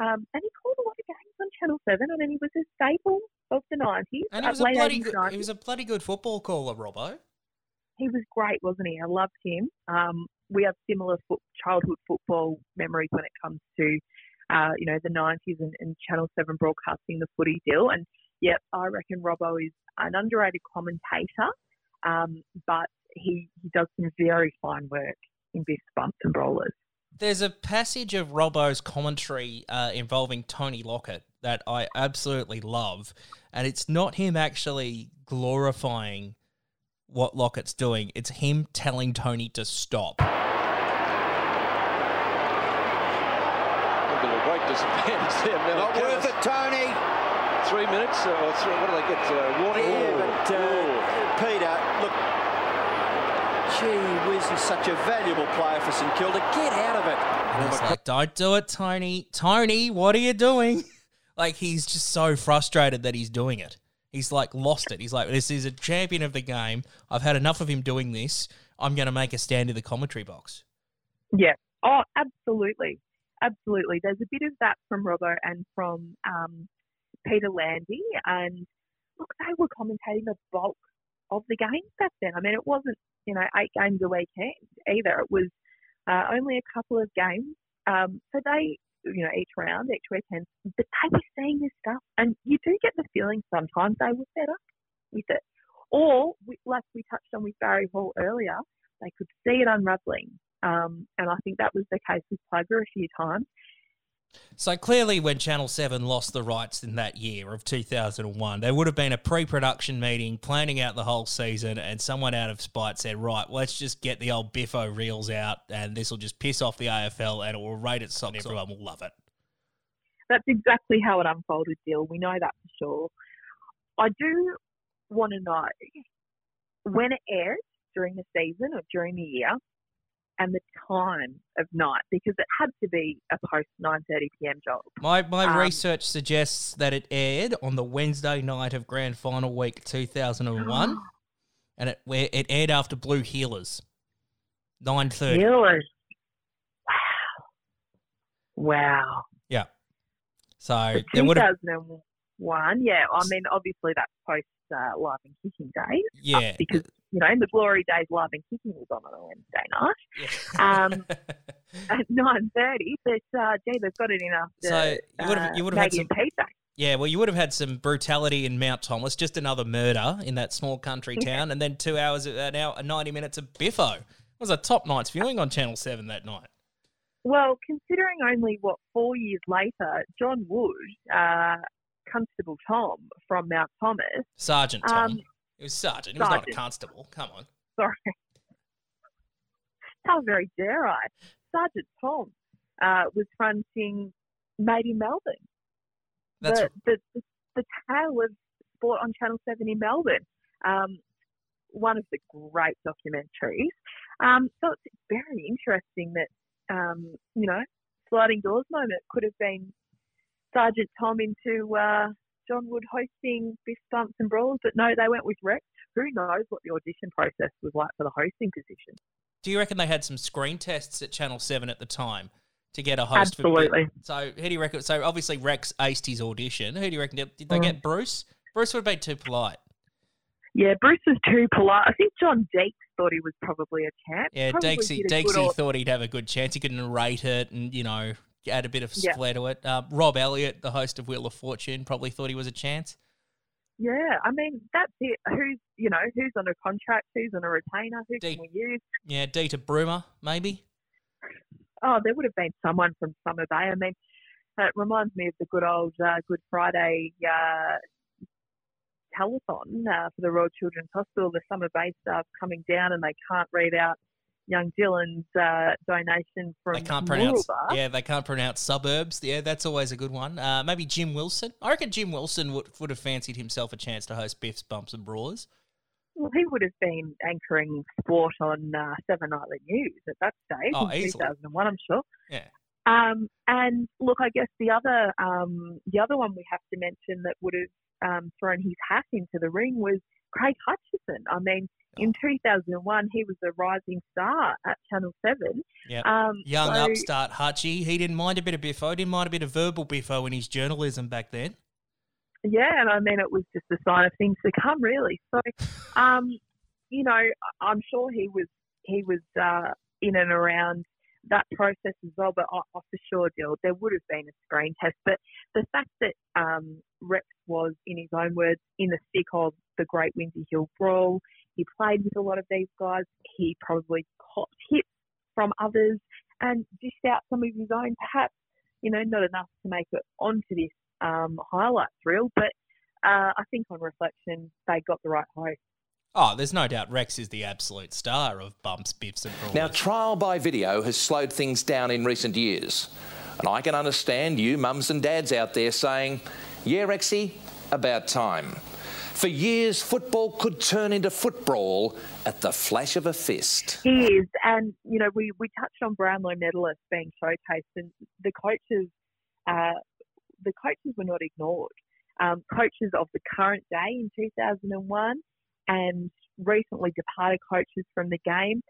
Um, and he called a lot of games on Channel 7. I mean, he was a staple of the 90s. And he uh, was a bloody good, 90s. he was a bloody good football caller, Robbo. he was great, wasn't he? I loved him. Um, we have similar foot, childhood football memories when it comes to, uh, you know, the 90s and, and Channel 7 broadcasting the footy deal. And yep, I reckon Robbo is an underrated commentator, um, but he, he does some very fine work in Biff's Bumps and Brawlers. There's a passage of Robbo's commentary uh, involving Tony Lockett that I absolutely love, and it's not him actually glorifying what Lockett's doing. It's him telling Tony to stop. A bit of a great disadvantage there. Not worth it, Tony. Three minutes, uh, or three, what do they get? Uh, warning? Yeah, Oh, but uh, Peter, look, gee whiz, he's such a valuable player for St Kilda. Get out of it. And it's like, don't do it, Tony. Tony, what are you doing? like, he's just so frustrated that he's doing it. He's like lost it. He's like, this is a champion of the game. I've had enough of him doing this. I'm going to make a stand in the commentary box. Yeah. Oh, absolutely. Absolutely. There's a bit of that from Robbo and from um, Peter Landy. And look, they were commentating the bulk of the games back then. I mean, it wasn't, you know, eight games a weekend either. It was uh, only a couple of games. Um, so they, you know, each round, each weekend, but they were seeing this stuff. And you do get the feeling sometimes they were fed up with it. Or, we, like we touched on with Barry Hall earlier, they could see it unravelling. Um, and I think that was the case with Plugger a few times. So clearly, when Channel 7 lost the rights in that year of 2001, there would have been a pre production meeting planning out the whole season, and someone out of spite said, Right, let's just get the old Biffo reels out, and this will just piss off the AFL and it will rate its socks, and everyone will love it. That's exactly how it unfolded, Dill. We know that for sure. I do want to know when it aired during the season or during the year and the time of night because it had to be a post 9.30 p.m. job. My, my Um, research suggests that it aired on the Wednesday night of Grand Final Week 2001, and it where it aired after Blue Heelers. 9.30. Healers. Wow. Wow. Yeah. So For there would have 2001, yeah. I mean, obviously that's post uh, live and kicking days. Yeah. Because, you know, in the glory days, live and kicking was on on a Wednesday night. Um, at 9.30, but, uh, gee, they've got it in after So you would have uh, you would have had some pizza. Yeah, well, you would have had some brutality in Mount Thomas, just another murder in that small country town, and then two hours, an hour, ninety minutes of Biffo. It was a top night's viewing on Channel Seven that night. Well, considering only what four years later, John Wood, uh, Constable Tom from Mount Thomas, Sergeant Tom. Um, it was Sergeant. It was not a constable. Come on. sorry, how very dare I? Sergeant Tom uh, was fronting Made in Melbourne. That's the, the, the the tale of sport on Channel Seven in Melbourne. Um, one of the great documentaries. Um, so it's very interesting that um, you know sliding doors moment could have been Sergeant Tom into uh, John Wood hosting Biff Bumps and Brawls, but no, they went with Rex. Who knows what the audition process was like for the hosting position? Do you reckon they had some screen tests at Channel Seven at the time to get a host? For Absolutely. so who do you reckon? So obviously Rex aced his audition. Who do you reckon? Did, did they Mm. get Bruce? Bruce would have been too polite. Yeah, Bruce was too polite. I think John Deeks thought he was probably a champ. Yeah, Deeksy, did a good Deeksy thought he'd have a good chance. He could narrate it and, you know, add a bit of Yeah. flair to it. Uh, Rob Elliott, the host of Wheel of Fortune, probably thought he was a chance. Yeah, I mean that's it. Who's you know who's on a contract, who's on a retainer, who can we use? Yeah, Dieter Brummer, maybe. Oh, there would have been someone from Summer Bay. I mean, it reminds me of the good old uh, Good Friday uh, telethon uh, for the Royal Children's Hospital. The Summer Bay staff coming down and they can't read out young Dylan's uh, donation from They can't pronounce. Yeah, they can't pronounce suburbs. Yeah, that's always a good one. Uh, maybe Jim Wilson. I reckon Jim Wilson would would have fancied himself a chance to host Biff's Bumps and Brawlers. Well, he would have been anchoring sport on uh, Seven Nightly News at that stage Oh, in easily. 2001, I'm sure. Yeah. Um, and look, I guess the other um, the other one we have to mention that would have um, thrown his hat into the ring was Craig Hutchison. I mean. In 2001, he was a rising star at Channel 7. Yeah. Um, Young so- upstart Hutchie. He didn't mind a bit of biffo. Didn't mind a bit of verbal biffo in his journalism back then. Yeah, and I mean it was just a sign of things to come, really. So, um, you know, I'm sure he was he was uh, in and around that process as well. But I, I for sure, Dill, there would have been a screen test. But the fact that um, Rex was, in his own words, in the thick of the Great Windy Hill Brawl, he played with a lot of these guys. He probably copped hits from others and dished out some of his own, perhaps you know, not enough to make it onto this um, highlights reel. But uh, I think on reflection, they got the right host. Oh, there's no doubt Rex is the absolute star of Bumps, Biffs, and Brawlers. Now, trial by video has slowed things down in recent years. And I can understand you mums and dads out there saying, yeah, Rexy, about time. For years, football could turn into football at the flash of a fist. He is, and you know, we, we touched on Brownlow medalists being showcased, and the coaches, uh, the coaches were not ignored. Um, coaches of the current day in 2001 and recently departed coaches from the game.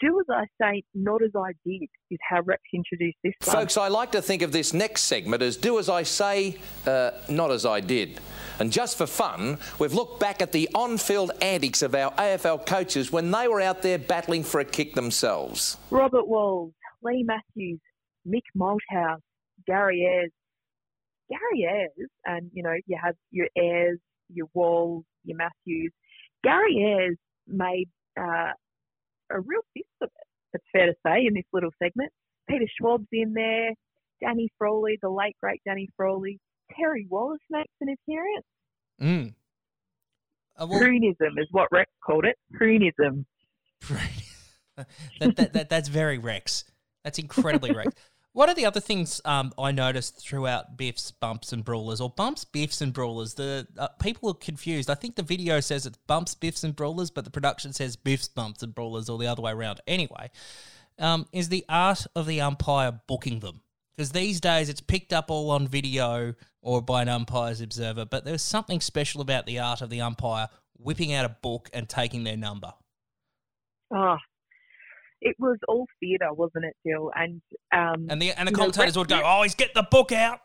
Do as I say, not as I did, is how Rex introduced this one. Folks, I like to think of this next segment as do as I say, uh, not as I did. And just for fun, we've looked back at the on field antics of our AFL coaches when they were out there battling for a kick themselves. Robert Walls, Leigh Matthews, Mick Malthouse, Gary Ayres. Gary Ayres, and you know, you have your Ayres, your Walls, your Matthews. Gary Ayres made uh, a real fist of it, it's fair to say, in this little segment. Peter Schwab's in there, Danny Frawley, the late great Danny Frawley. Terry Wallace makes an appearance. Mm. Uh, well- Croonism is what Rex called it. Croonism. that, that, that, that's very Rex. That's incredibly Rex. What are the other things um, I noticed throughout Biff's Bumps and Brawlers, or Bumps, Biffs and Brawlers? The uh, people are confused. I think the video says it's Bumps, Biffs and Brawlers, but the production says Biff's Bumps and Brawlers, or the other way around. Anyway, um, is the art of the umpire booking them? Because these days it's picked up all on video or by an umpire's observer, but there's something special about the art of the umpire whipping out a book and taking their number. Oh, it was all theatre, wasn't it, Dill? And um, And the and the you know, commentators would go, "Oh, he's get the book out."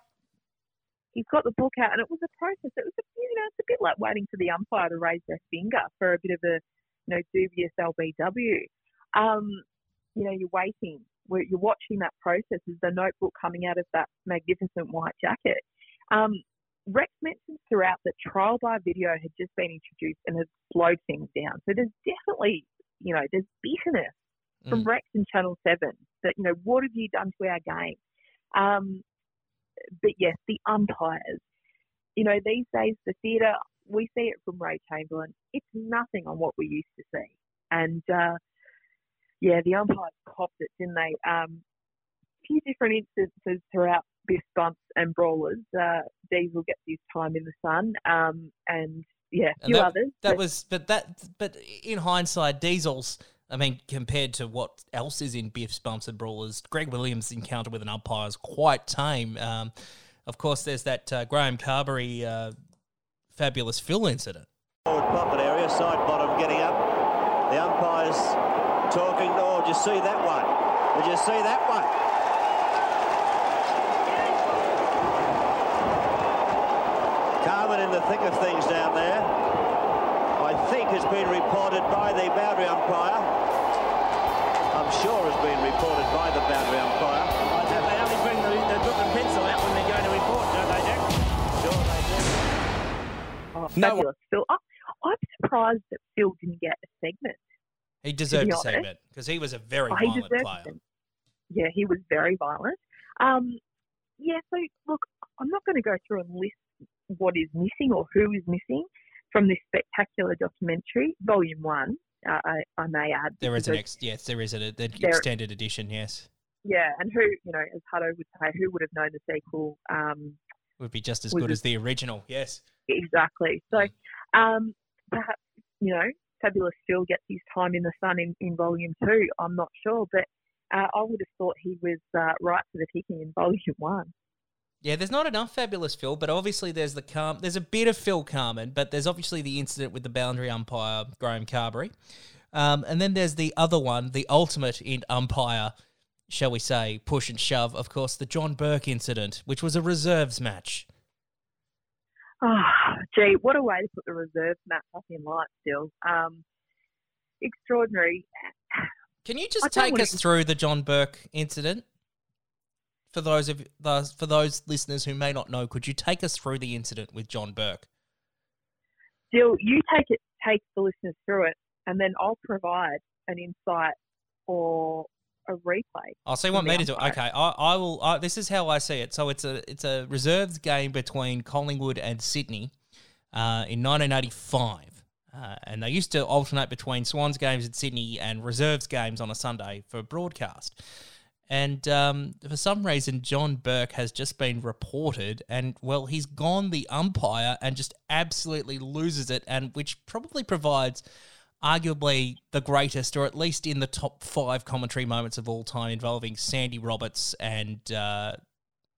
he's got the book out, and it was a process. It was, a, you know, it's a bit like waiting for the umpire to raise their finger for a bit of a, you know, dubious LBW. Um, you know, you're waiting, you're watching that process as the notebook coming out of that magnificent white jacket. Um, Rex mentions throughout that trial by video had just been introduced and has slowed things down. So there's definitely, you know, there's bitterness from Mm. Rex and Channel 7 that, you know, what have you done to our game? Um, but yes, the umpires. You know, these days the theatre, we see it from Ray Chamberlain. It's nothing on what we used to see. And uh, yeah, the umpires copped it, didn't they? Um, a few different instances throughout Biff Bumps and Brawlers. Uh, Diesel gets his time in the sun, um, and yeah, a few that, others. That but- was, but that, but in hindsight, Diesel's. I mean, compared to what else is in Biff's Bumps and Brawlers, Greg Williams' encounter with an umpire is quite tame. Um, of course, there's that uh, Graham Carberry uh, fabulous Phil incident. Forward pocket area, side bottom getting up. The umpires talking. Oh, did you see that one? Did you see that one? Carman in the thick of things down there. I think has been reported by the boundary umpire. I'm sure has been reported by the boundary umpire. They only bring the, the book and pencil out when they're going to report, don't they, Jack? Sure they do. Oh, No fabulous, Phil. I, I'm surprised that Phil didn't get a segment. He deserved a segment because he was a very Oh, violent player. it. Yeah, he was very violent. Um, yeah, so look, I'm not going to go through and list what is missing or who is missing from this spectacular documentary, Volume One. Uh, I, I may add. There is an ex- yes, there is an, an There- extended edition. Yes, Yeah, and who you know, as Hutto would say, who would have known the sequel? Um, would be just as good as the original. Yes. Exactly. So um, perhaps, you know, Fabulous Phil gets his time in the sun in, in volume two. I'm not sure, but uh, I would have thought he was uh, right for the picking in volume one. Yeah, there's not enough fabulous Phil, but obviously there's the Car- there's a bit of Phil Carman, but there's obviously the incident with the boundary umpire Graham Carberry, um, and then there's the other one, the ultimate in umpire, shall we say, push and shove. Of course, the John Burke incident, which was a reserves match. Oh, gee, what a way to put the reserves match up in light still. Um, extraordinary. Can you just don't take us through the John Burke incident? For those of those for those listeners who may not know, could you take us through the incident with John Burke? Still, you take it, take the listeners through it, and then I'll provide an insight or a replay. I'll see want me to do it? Okay, I, I will. I, this is how I see it. So it's a it's a reserves game between Collingwood and Sydney uh, in 1985, uh, and they used to alternate between Swans games in Sydney and reserves games on a Sunday for broadcast. And um, for some reason, John Burke has just been reported, and well, he's gone the umpire and just absolutely loses it, and which probably provides arguably the greatest, or at least in the top five commentary moments of all time, involving Sandy Roberts and uh,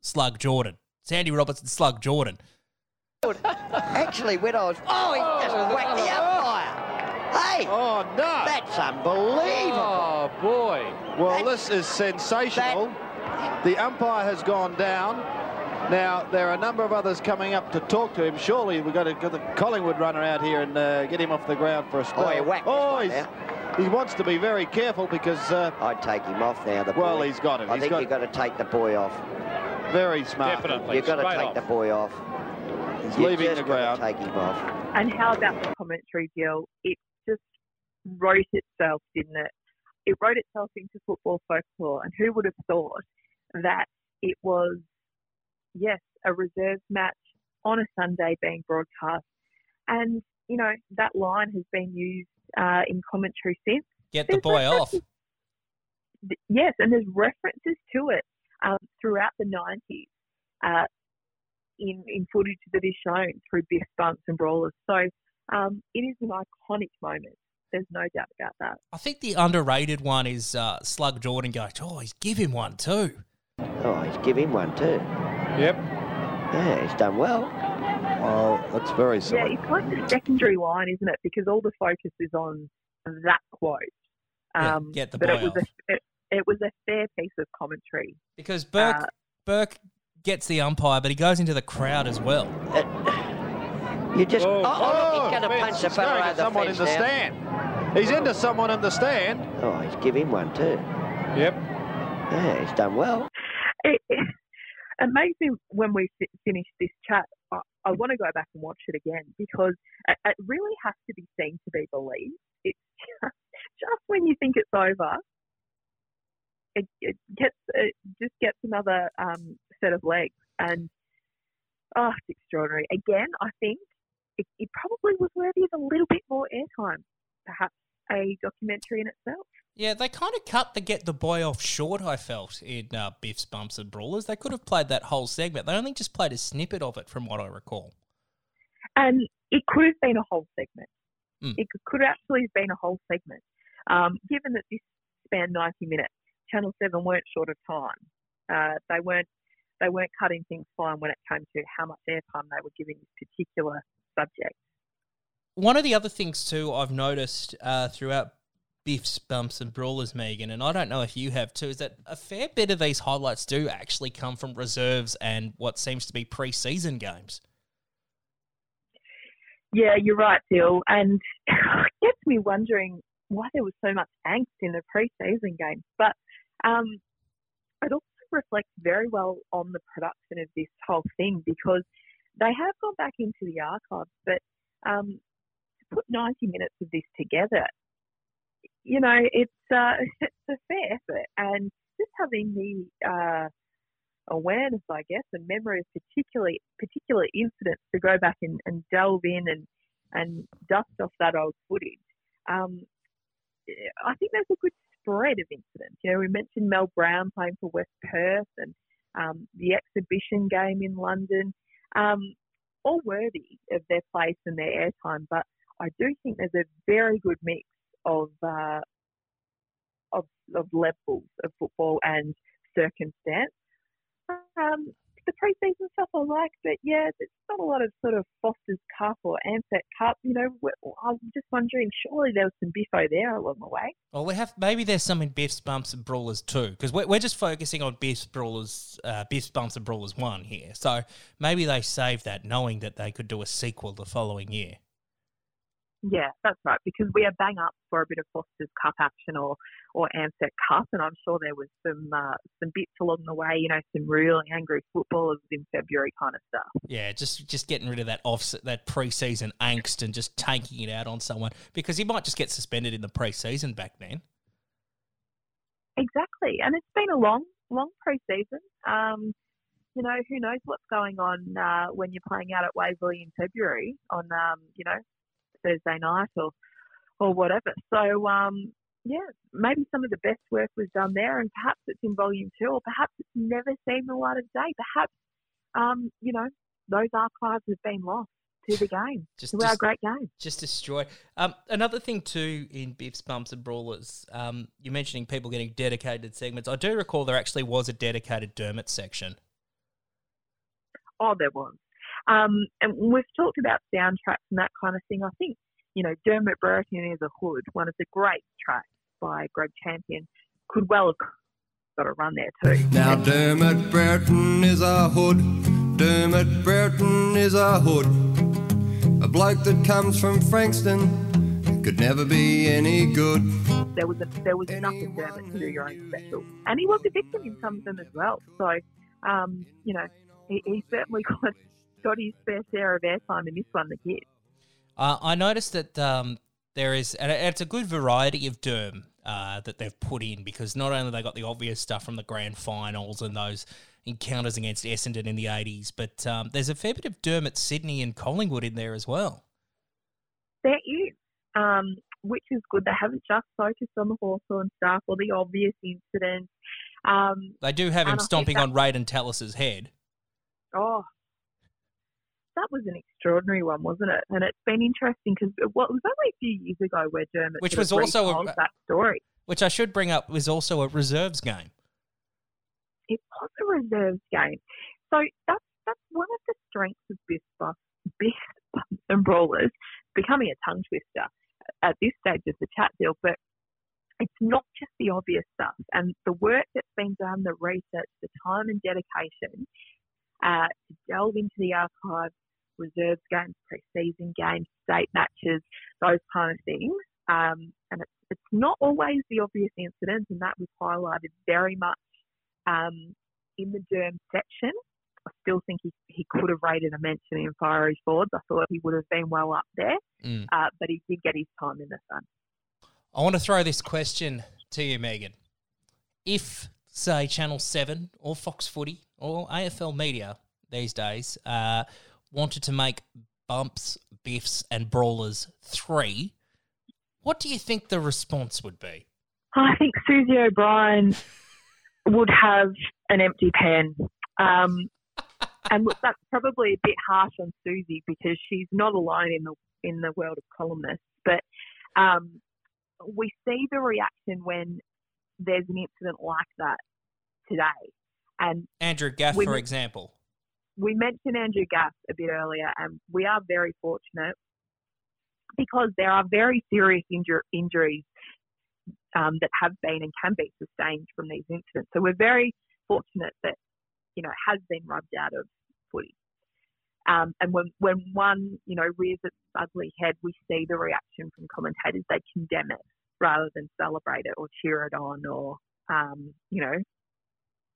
Slug Jordan. Sandy Roberts and Slug Jordan. Actually, when I was. Oh, he just whacked me umpire. Hey! Oh, no! That's unbelievable. Oh, boy. Well, this is sensational. The umpire has gone down. Now, there are a number of others coming up to talk to him. Surely we've got to get the Collingwood runner out here and uh, get him off the ground for a spell. Oh, he whacked Oh, he's, one he wants to be very careful because... Uh, I'd take him off now, the Well, boy. he's got him. I He's think got- you've got to take the boy off. Very smart. Definitely. You've got to take the boy off. He's You leaving the gotta ground. Take him off. And how about the commentary deal? It just wrote itself, didn't it? It wrote itself into football folklore. And who would have thought that it was, yes, a reserves match on a Sunday being broadcast. And, you know, that line has been used uh, in commentary since. Get the boy off. Yes, and there's references to it um, throughout the 90s uh, in, in footage that is shown through Biff Bumps and Brawlers. So um, it is an iconic moment. There's no doubt about that. I think the underrated one is uh, Slug Jordan going, oh, he's give him one too. Oh, he's give him one too. Yep. Yeah, he's done well. Well, that's very Yeah, it's like the secondary line, isn't it? Because all the focus is on that quote. Yeah, Um, get the but boy it was a it, it was a fair piece of commentary. Because Burke Uh, Burke gets the umpire, but he goes into the crowd as well. You just. Oh, Oh, oh, look, he's going to Vince, punch the he's fellow going over at the someone fence in the now. stand. He's into someone in the stand. Oh, he's give him one too. Yep. Yeah, he's done well. it, it, it makes me when we finish this chat, I, I want to go back and watch it again because it, it really has to be seen to be believed. It's just, just when you think it's over, it, it gets it just gets another um, set of legs, and oh, it's extraordinary. Again, I think it, it probably was worthy of a little bit more airtime, perhaps a documentary in itself. Yeah, they kind of cut the get the boy off short, I felt, in uh, Biff's Bumps and Brawlers. They could have played that whole segment. They only just played a snippet of it, from what I recall. And it could have been a whole segment. Mm. It could, could actually have been a whole segment. Um, given that this spanned 90 minutes, Channel 7 weren't short of time. Uh, they weren't they weren't cutting things fine when it came to how much airtime they were giving this particular subject. One of the other things, too, I've noticed uh, throughout biffs, bumps, and brawlers, Megan, and I don't know if you have too, is that a fair bit of these highlights do actually come from reserves and what seems to be pre-season games. Yeah, you're right, Dill. And it gets me wondering why there was so much angst in the pre-season games. But um, it also reflects very well on the production of this whole thing because they have gone back into the archives, but um, to put 90 minutes of this together, you know, it's uh, it's a fair effort, and just having the uh, awareness, I guess, and memory of particularly particular incidents to go back and, and delve in and and dust off that old footage. Um, I think there's a good spread of incidents. You know, we mentioned Mal Brown playing for West Perth and um, the exhibition game in London, um, all worthy of their place and their airtime. But I do think there's a very good mix of uh, of, of levels of football and circumstance. Um, the pre-season stuff I like, but yeah, there's not a lot of sort of Foster's Cup or Ansett Cup. You know, I'm just wondering, surely there was some biffo there along the way. Well, we have maybe there's some in biffs, bumps, and brawlers too, because we're, we're just focusing on biffs, brawlers, uh, biffs, bumps, and brawlers one here. So maybe they saved that, knowing that they could do a sequel the following year. Yeah, that's right. Because we are bang up for a bit of Foster's Cup action or or Ansett Cup, and I'm sure there was some uh, some bits along the way. You know, some really angry footballers in February kind of stuff. Yeah, just just getting rid of that off that preseason angst and just taking it out on someone because he might just get suspended in the preseason back then. Exactly, and it's been a long, long preseason. Um, you know, who knows what's going on uh, when you're playing out at Waverley in February on, um, you know, Thursday night or or whatever. So um, yeah, maybe some of the best work was done there, and perhaps it's in volume two, or perhaps it's never seen the light of day. Perhaps um, you know those archives have been lost to the game, Just- to our just- great game. Just destroy. Um, another thing too in biffs, bumps, and brawlers. Um, you're mentioning people getting dedicated segments. I do recall there actually was a dedicated Dermott section. Oh, there was. Um, and we've talked about soundtracks and that kind of thing. I think, you know, Dermott Brereton is a Hood, one of the great tracks by Greg Champion, could well have got a run there too. Now Dermott Brereton is a hood. Dermott Brereton is a hood. A bloke that comes from Frankston could never be any good. There was a, there was enough of Dermott to do your own special, and he was a victim in some of them as well. So, um, you know, he, he certainly got got his fair share of airtime in this one. The kid. Uh, I noticed that um, there is, and it's a good variety of Derm uh, that they've put in because not only they got the obvious stuff from the grand finals and those encounters against Essendon in the 80s, but um, there's a fair bit of Derm at Sydney and Collingwood in there as well. There is, um, which is good. They haven't just focused on the Hawthorn stuff or the obvious incidents. Um, They do have him and I think stomping on Raiden Tallis's head. Oh, that was an extraordinary one, wasn't it? And it's been interesting because it was only a few years ago where Dermott Which was also a- retold that story. Which I should bring up was also a reserves game. It was a reserves game, so that's that's one of the strengths of Biff Bumps and Brawlers becoming a tongue twister at this stage of the chat deal, but. It's not just the obvious stuff, and the work that's been done, the research, the time and dedication uh, to delve into the archives, reserves games, pre-season games, state matches, those kind of things. Um, and it's, it's not always the obvious incidents, and that was highlighted very much um, in the Derm section. I still think he, he could have rated a mention in fiery forwards. I thought he would have been well up there, Mm. uh, but he did get his time in the sun. I want to throw this question to you, Megan. If, say, Channel 7 or Fox Footy or AFL Media these days uh, wanted to make Bumps, Biffs, and Brawlers 3, what do you think the response would be? I think Susie O'Brien would have an empty pen. Um, and look, that's probably a bit harsh on Susie because she's not alone in the in the world of columnists. But um, we see the reaction when there's an incident like that today. And Andrew Gaff, for example. We mentioned Andrew Gaff a bit earlier, and we are very fortunate because there are very serious injur- injuries um, that have been and can be sustained from these incidents. So we're very fortunate that you know has been rubbed out of footy. Um, and when when one you know rears its ugly head, we see the reaction from commentators. They condemn it rather than celebrate it or cheer it on or um, you know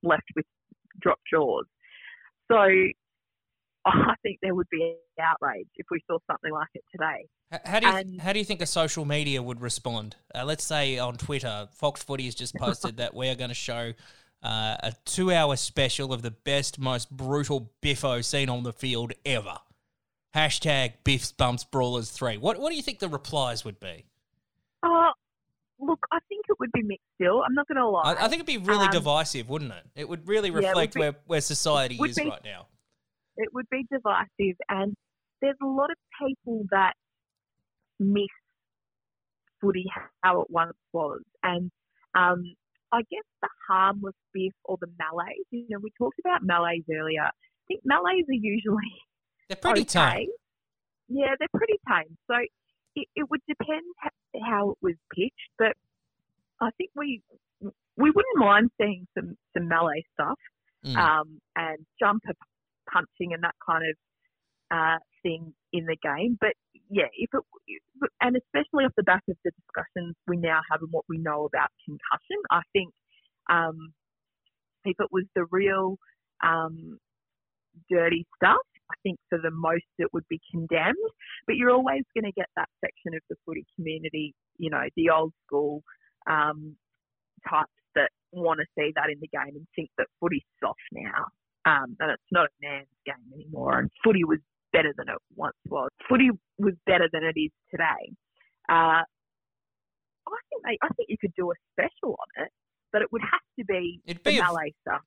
left with dropped jaws. So I think there would be outrage if we saw something like it today. How do you And- how do you think the social media would respond? Uh, let's say on Twitter, Fox Footy has just posted that we are going to show uh, a two-hour special of the best, most brutal biffo seen on the field ever. Hashtag Biffs Bumps Brawlers Three. What what do you think the replies would be? Oh, look, I think it would be mixed still. I'm not going to lie. I, I think it'd be really Um, divisive, wouldn't it? It would really Yeah, would reflect be- where, where society is be- right now. It would be divisive, and there's a lot of people that miss footy how it once was, and um, I guess the harmless biff or the melees. You know, we talked about melees earlier. I think melees are usually they're pretty okay. tame. Yeah, they're pretty tame. So it, it would depend how it was pitched, but I think we we wouldn't mind seeing some some melee stuff Mm. um, and jumper punching and that kind of uh, thing in the game. But yeah, if it and especially off the back of the discussions we now have and what we know about concussion, I think um, if it was the real um, dirty stuff, I think for the most it would be condemned. But you're always going to get that section of the footy community, you know, the old school um, types that want to see that in the game and think that footy's soft now. Um, and it's not a man's game anymore. And footy was better than it once was. Footy was better than it is today. Uh, I think they, I think you could do a special on it, but it would have to be It'd the be a- melee stuff,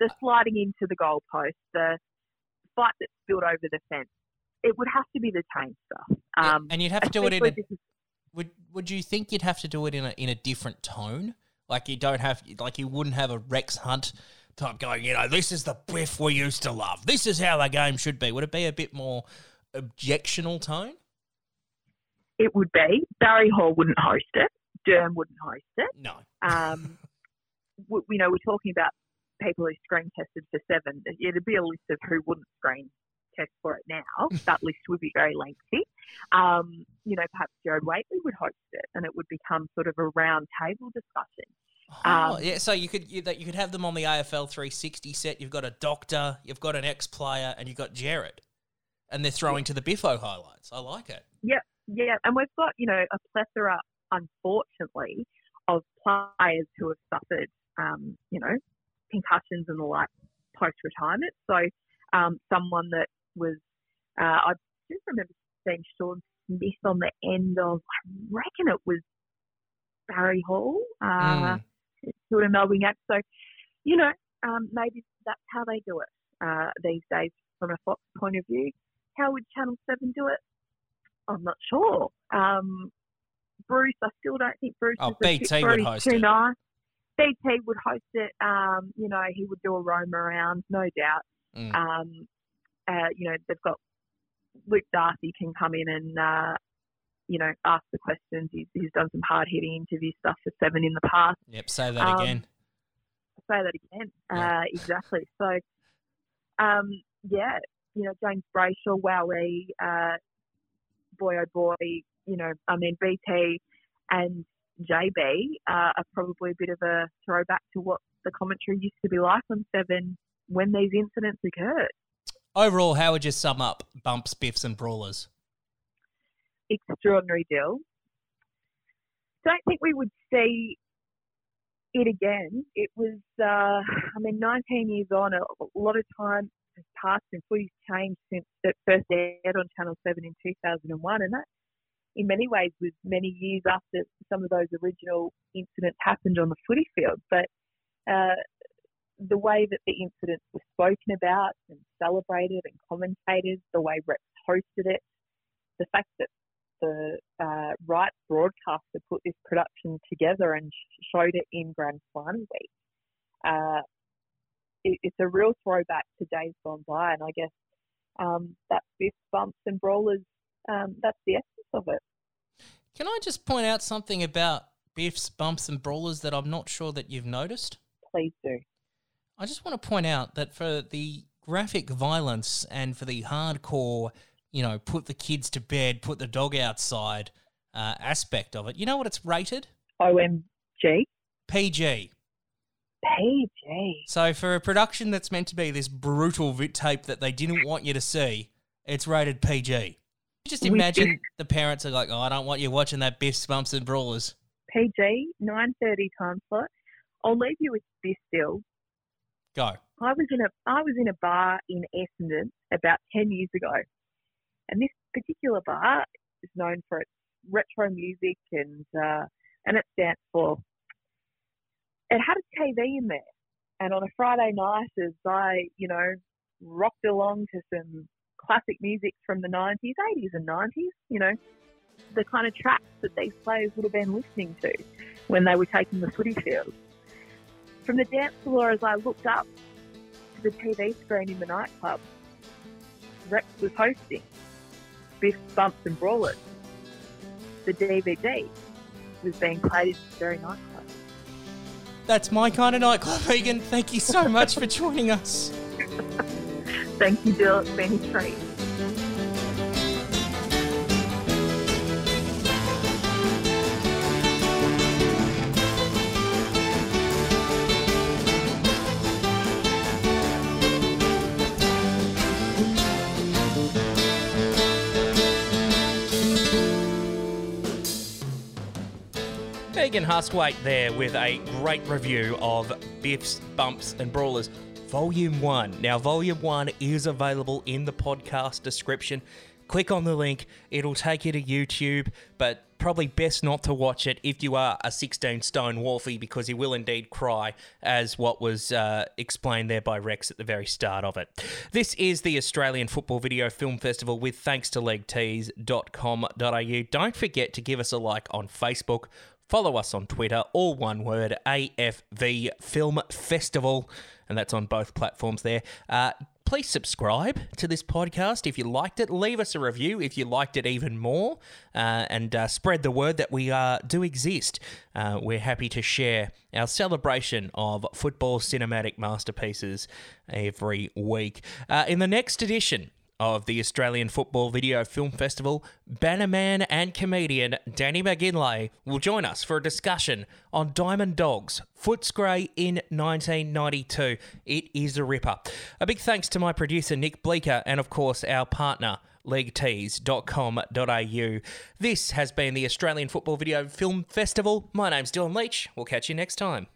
the sliding into the goalpost, the fight that spilled over the fence. It would have to be the tame stuff. Um, and you'd have to do it in a, would would you think you'd have to do it in a in a different tone? Like you don't have like you wouldn't have a Rex Hunt type going, you know, this is the biff we used to love. This is how the game should be. Would it be a bit more objectional tone? It would be. Barry Hall wouldn't host it. Derm wouldn't host it. No. Um, you know, we're talking about people who screen tested for seven. It'd be a list of who wouldn't screen test for it now. that list would be very lengthy. Um, you know, perhaps Gerard Whateley would host it, and it would become sort of a round table discussion. Oh, Um, yeah, so you could you, that you could have them on the AFL 360 set. You've got a doctor, you've got an ex-player, and you've got Gerard, and they're throwing to the Biffo highlights. I like it. Yeah, yeah, and we've got you know a plethora, unfortunately, of players who have suffered, um, you know, concussions and the like post retirement. So, um, someone that was, uh, I just remember seeing Shaun Smith on the end of, I reckon it was Barry Hall, uh, sort of Melbourne Act. So, you know, um, maybe that's how they do it uh, these days from a Fox point of view. How would Channel Seven do it? I'm not sure. Um, Bruce, I still don't think Bruce Oh, is BT would host too it. nice. BT would host it. Um, you know, he would do a roam around, no doubt. Mm. Um, uh, you know, they've got Luke Darcy can come in and uh, you know ask the questions. He's, he's done some hard hitting interview stuff for Seven in the past. Yep, say that Um, again. Say that again. Uh, exactly. So, um, yeah, you know, James Brayshaw, Wowee, uh, boy oh boy, you know, I mean, BT and JB uh, are probably a bit of a throwback to what the commentary used to be like on Seven when these incidents occurred. Overall, how would you sum up bumps, biffs, and brawlers? Extraordinary deal. Don't think we would see it again. It was, uh, I mean, 19 years on, a, lot of time has passed and footy's changed since it first aired on Channel 7 in 2001. And that, in many ways, was many years after some of those original incidents happened on the footy field. But uh, the way that the incidents were spoken about and celebrated and commentated, the way Rex hosted it, the fact that the uh, rights broadcaster put this production together and sh- showed it in Grand Final week. Uh, it, it's a real throwback to days gone by, and I guess um, that's biffs bumps and brawlers. Um, that's the of it. Can I just point out something about biffs, bumps, and brawlers that I'm not sure that you've noticed? Please do. I just want to point out that for the graphic violence and for the hardcore, you know, put the kids to bed, put the dog outside uh, aspect of it, you know what it's rated? OMG. PG. PG. So for a production that's meant to be this brutal tape that they didn't want you to see, it's rated PG. Just imagine did- the parents are like, "Oh, I don't want you watching that biffs, bumps, and brawlers." PG, 9.30 time slot. I'll leave you with this still. Go. I was in a I was in a bar in Essendon about ten years ago, and this particular bar is known for its retro music and uh, and it stands for. It had a TV in there, and on a Friday night, as I you know rocked along to some classic music from the nineties, eighties, and nineties, you know, the kind of tracks that these players would have been listening to when they were taking the footy field. From the dance floor, as I looked up to the TV screen in the nightclub, Rex was hosting Biff, Bumps and Brawlers. The DVD was being played in this very nightclub. That's my kind of nightclub, Megan. Thank you so much for joining us. Thank you, Dill. It's been a treat. Megan Hustwaite there with a great review of Biffs, Bumps, and Brawlers Volume 1. Now, Volume 1 is available in the podcast description. Click on the link, it'll take you to YouTube, but probably best not to watch it if you are a 16 stone Wolfie because you will indeed cry, as what was uh, explained there by Rex at the very start of it. This is the Australian Football Video Film Festival with thanks to leaguetees.com.au. Don't forget to give us a like on Facebook. Follow us on Twitter, all one word, AFV Film Festival, and that's on both platforms there. Uh, please subscribe to this podcast if you liked it. Leave us a review if you liked it even more, uh, and uh, spread the word that we uh, do exist. Uh, we're happy to share our celebration of football cinematic masterpieces every week. Uh, in the next edition, of the Australian Football Video Film Festival, bannerman and comedian Danny McGinlay will join us for a discussion on Diamond Dogs, Footscray in 1992. It is a ripper. A big thanks to my producer Nick Bleeker and, of course, our partner leaguetees.com.au. This has been the Australian Football Video Film Festival. My name's Dylan Leach. We'll catch you next time.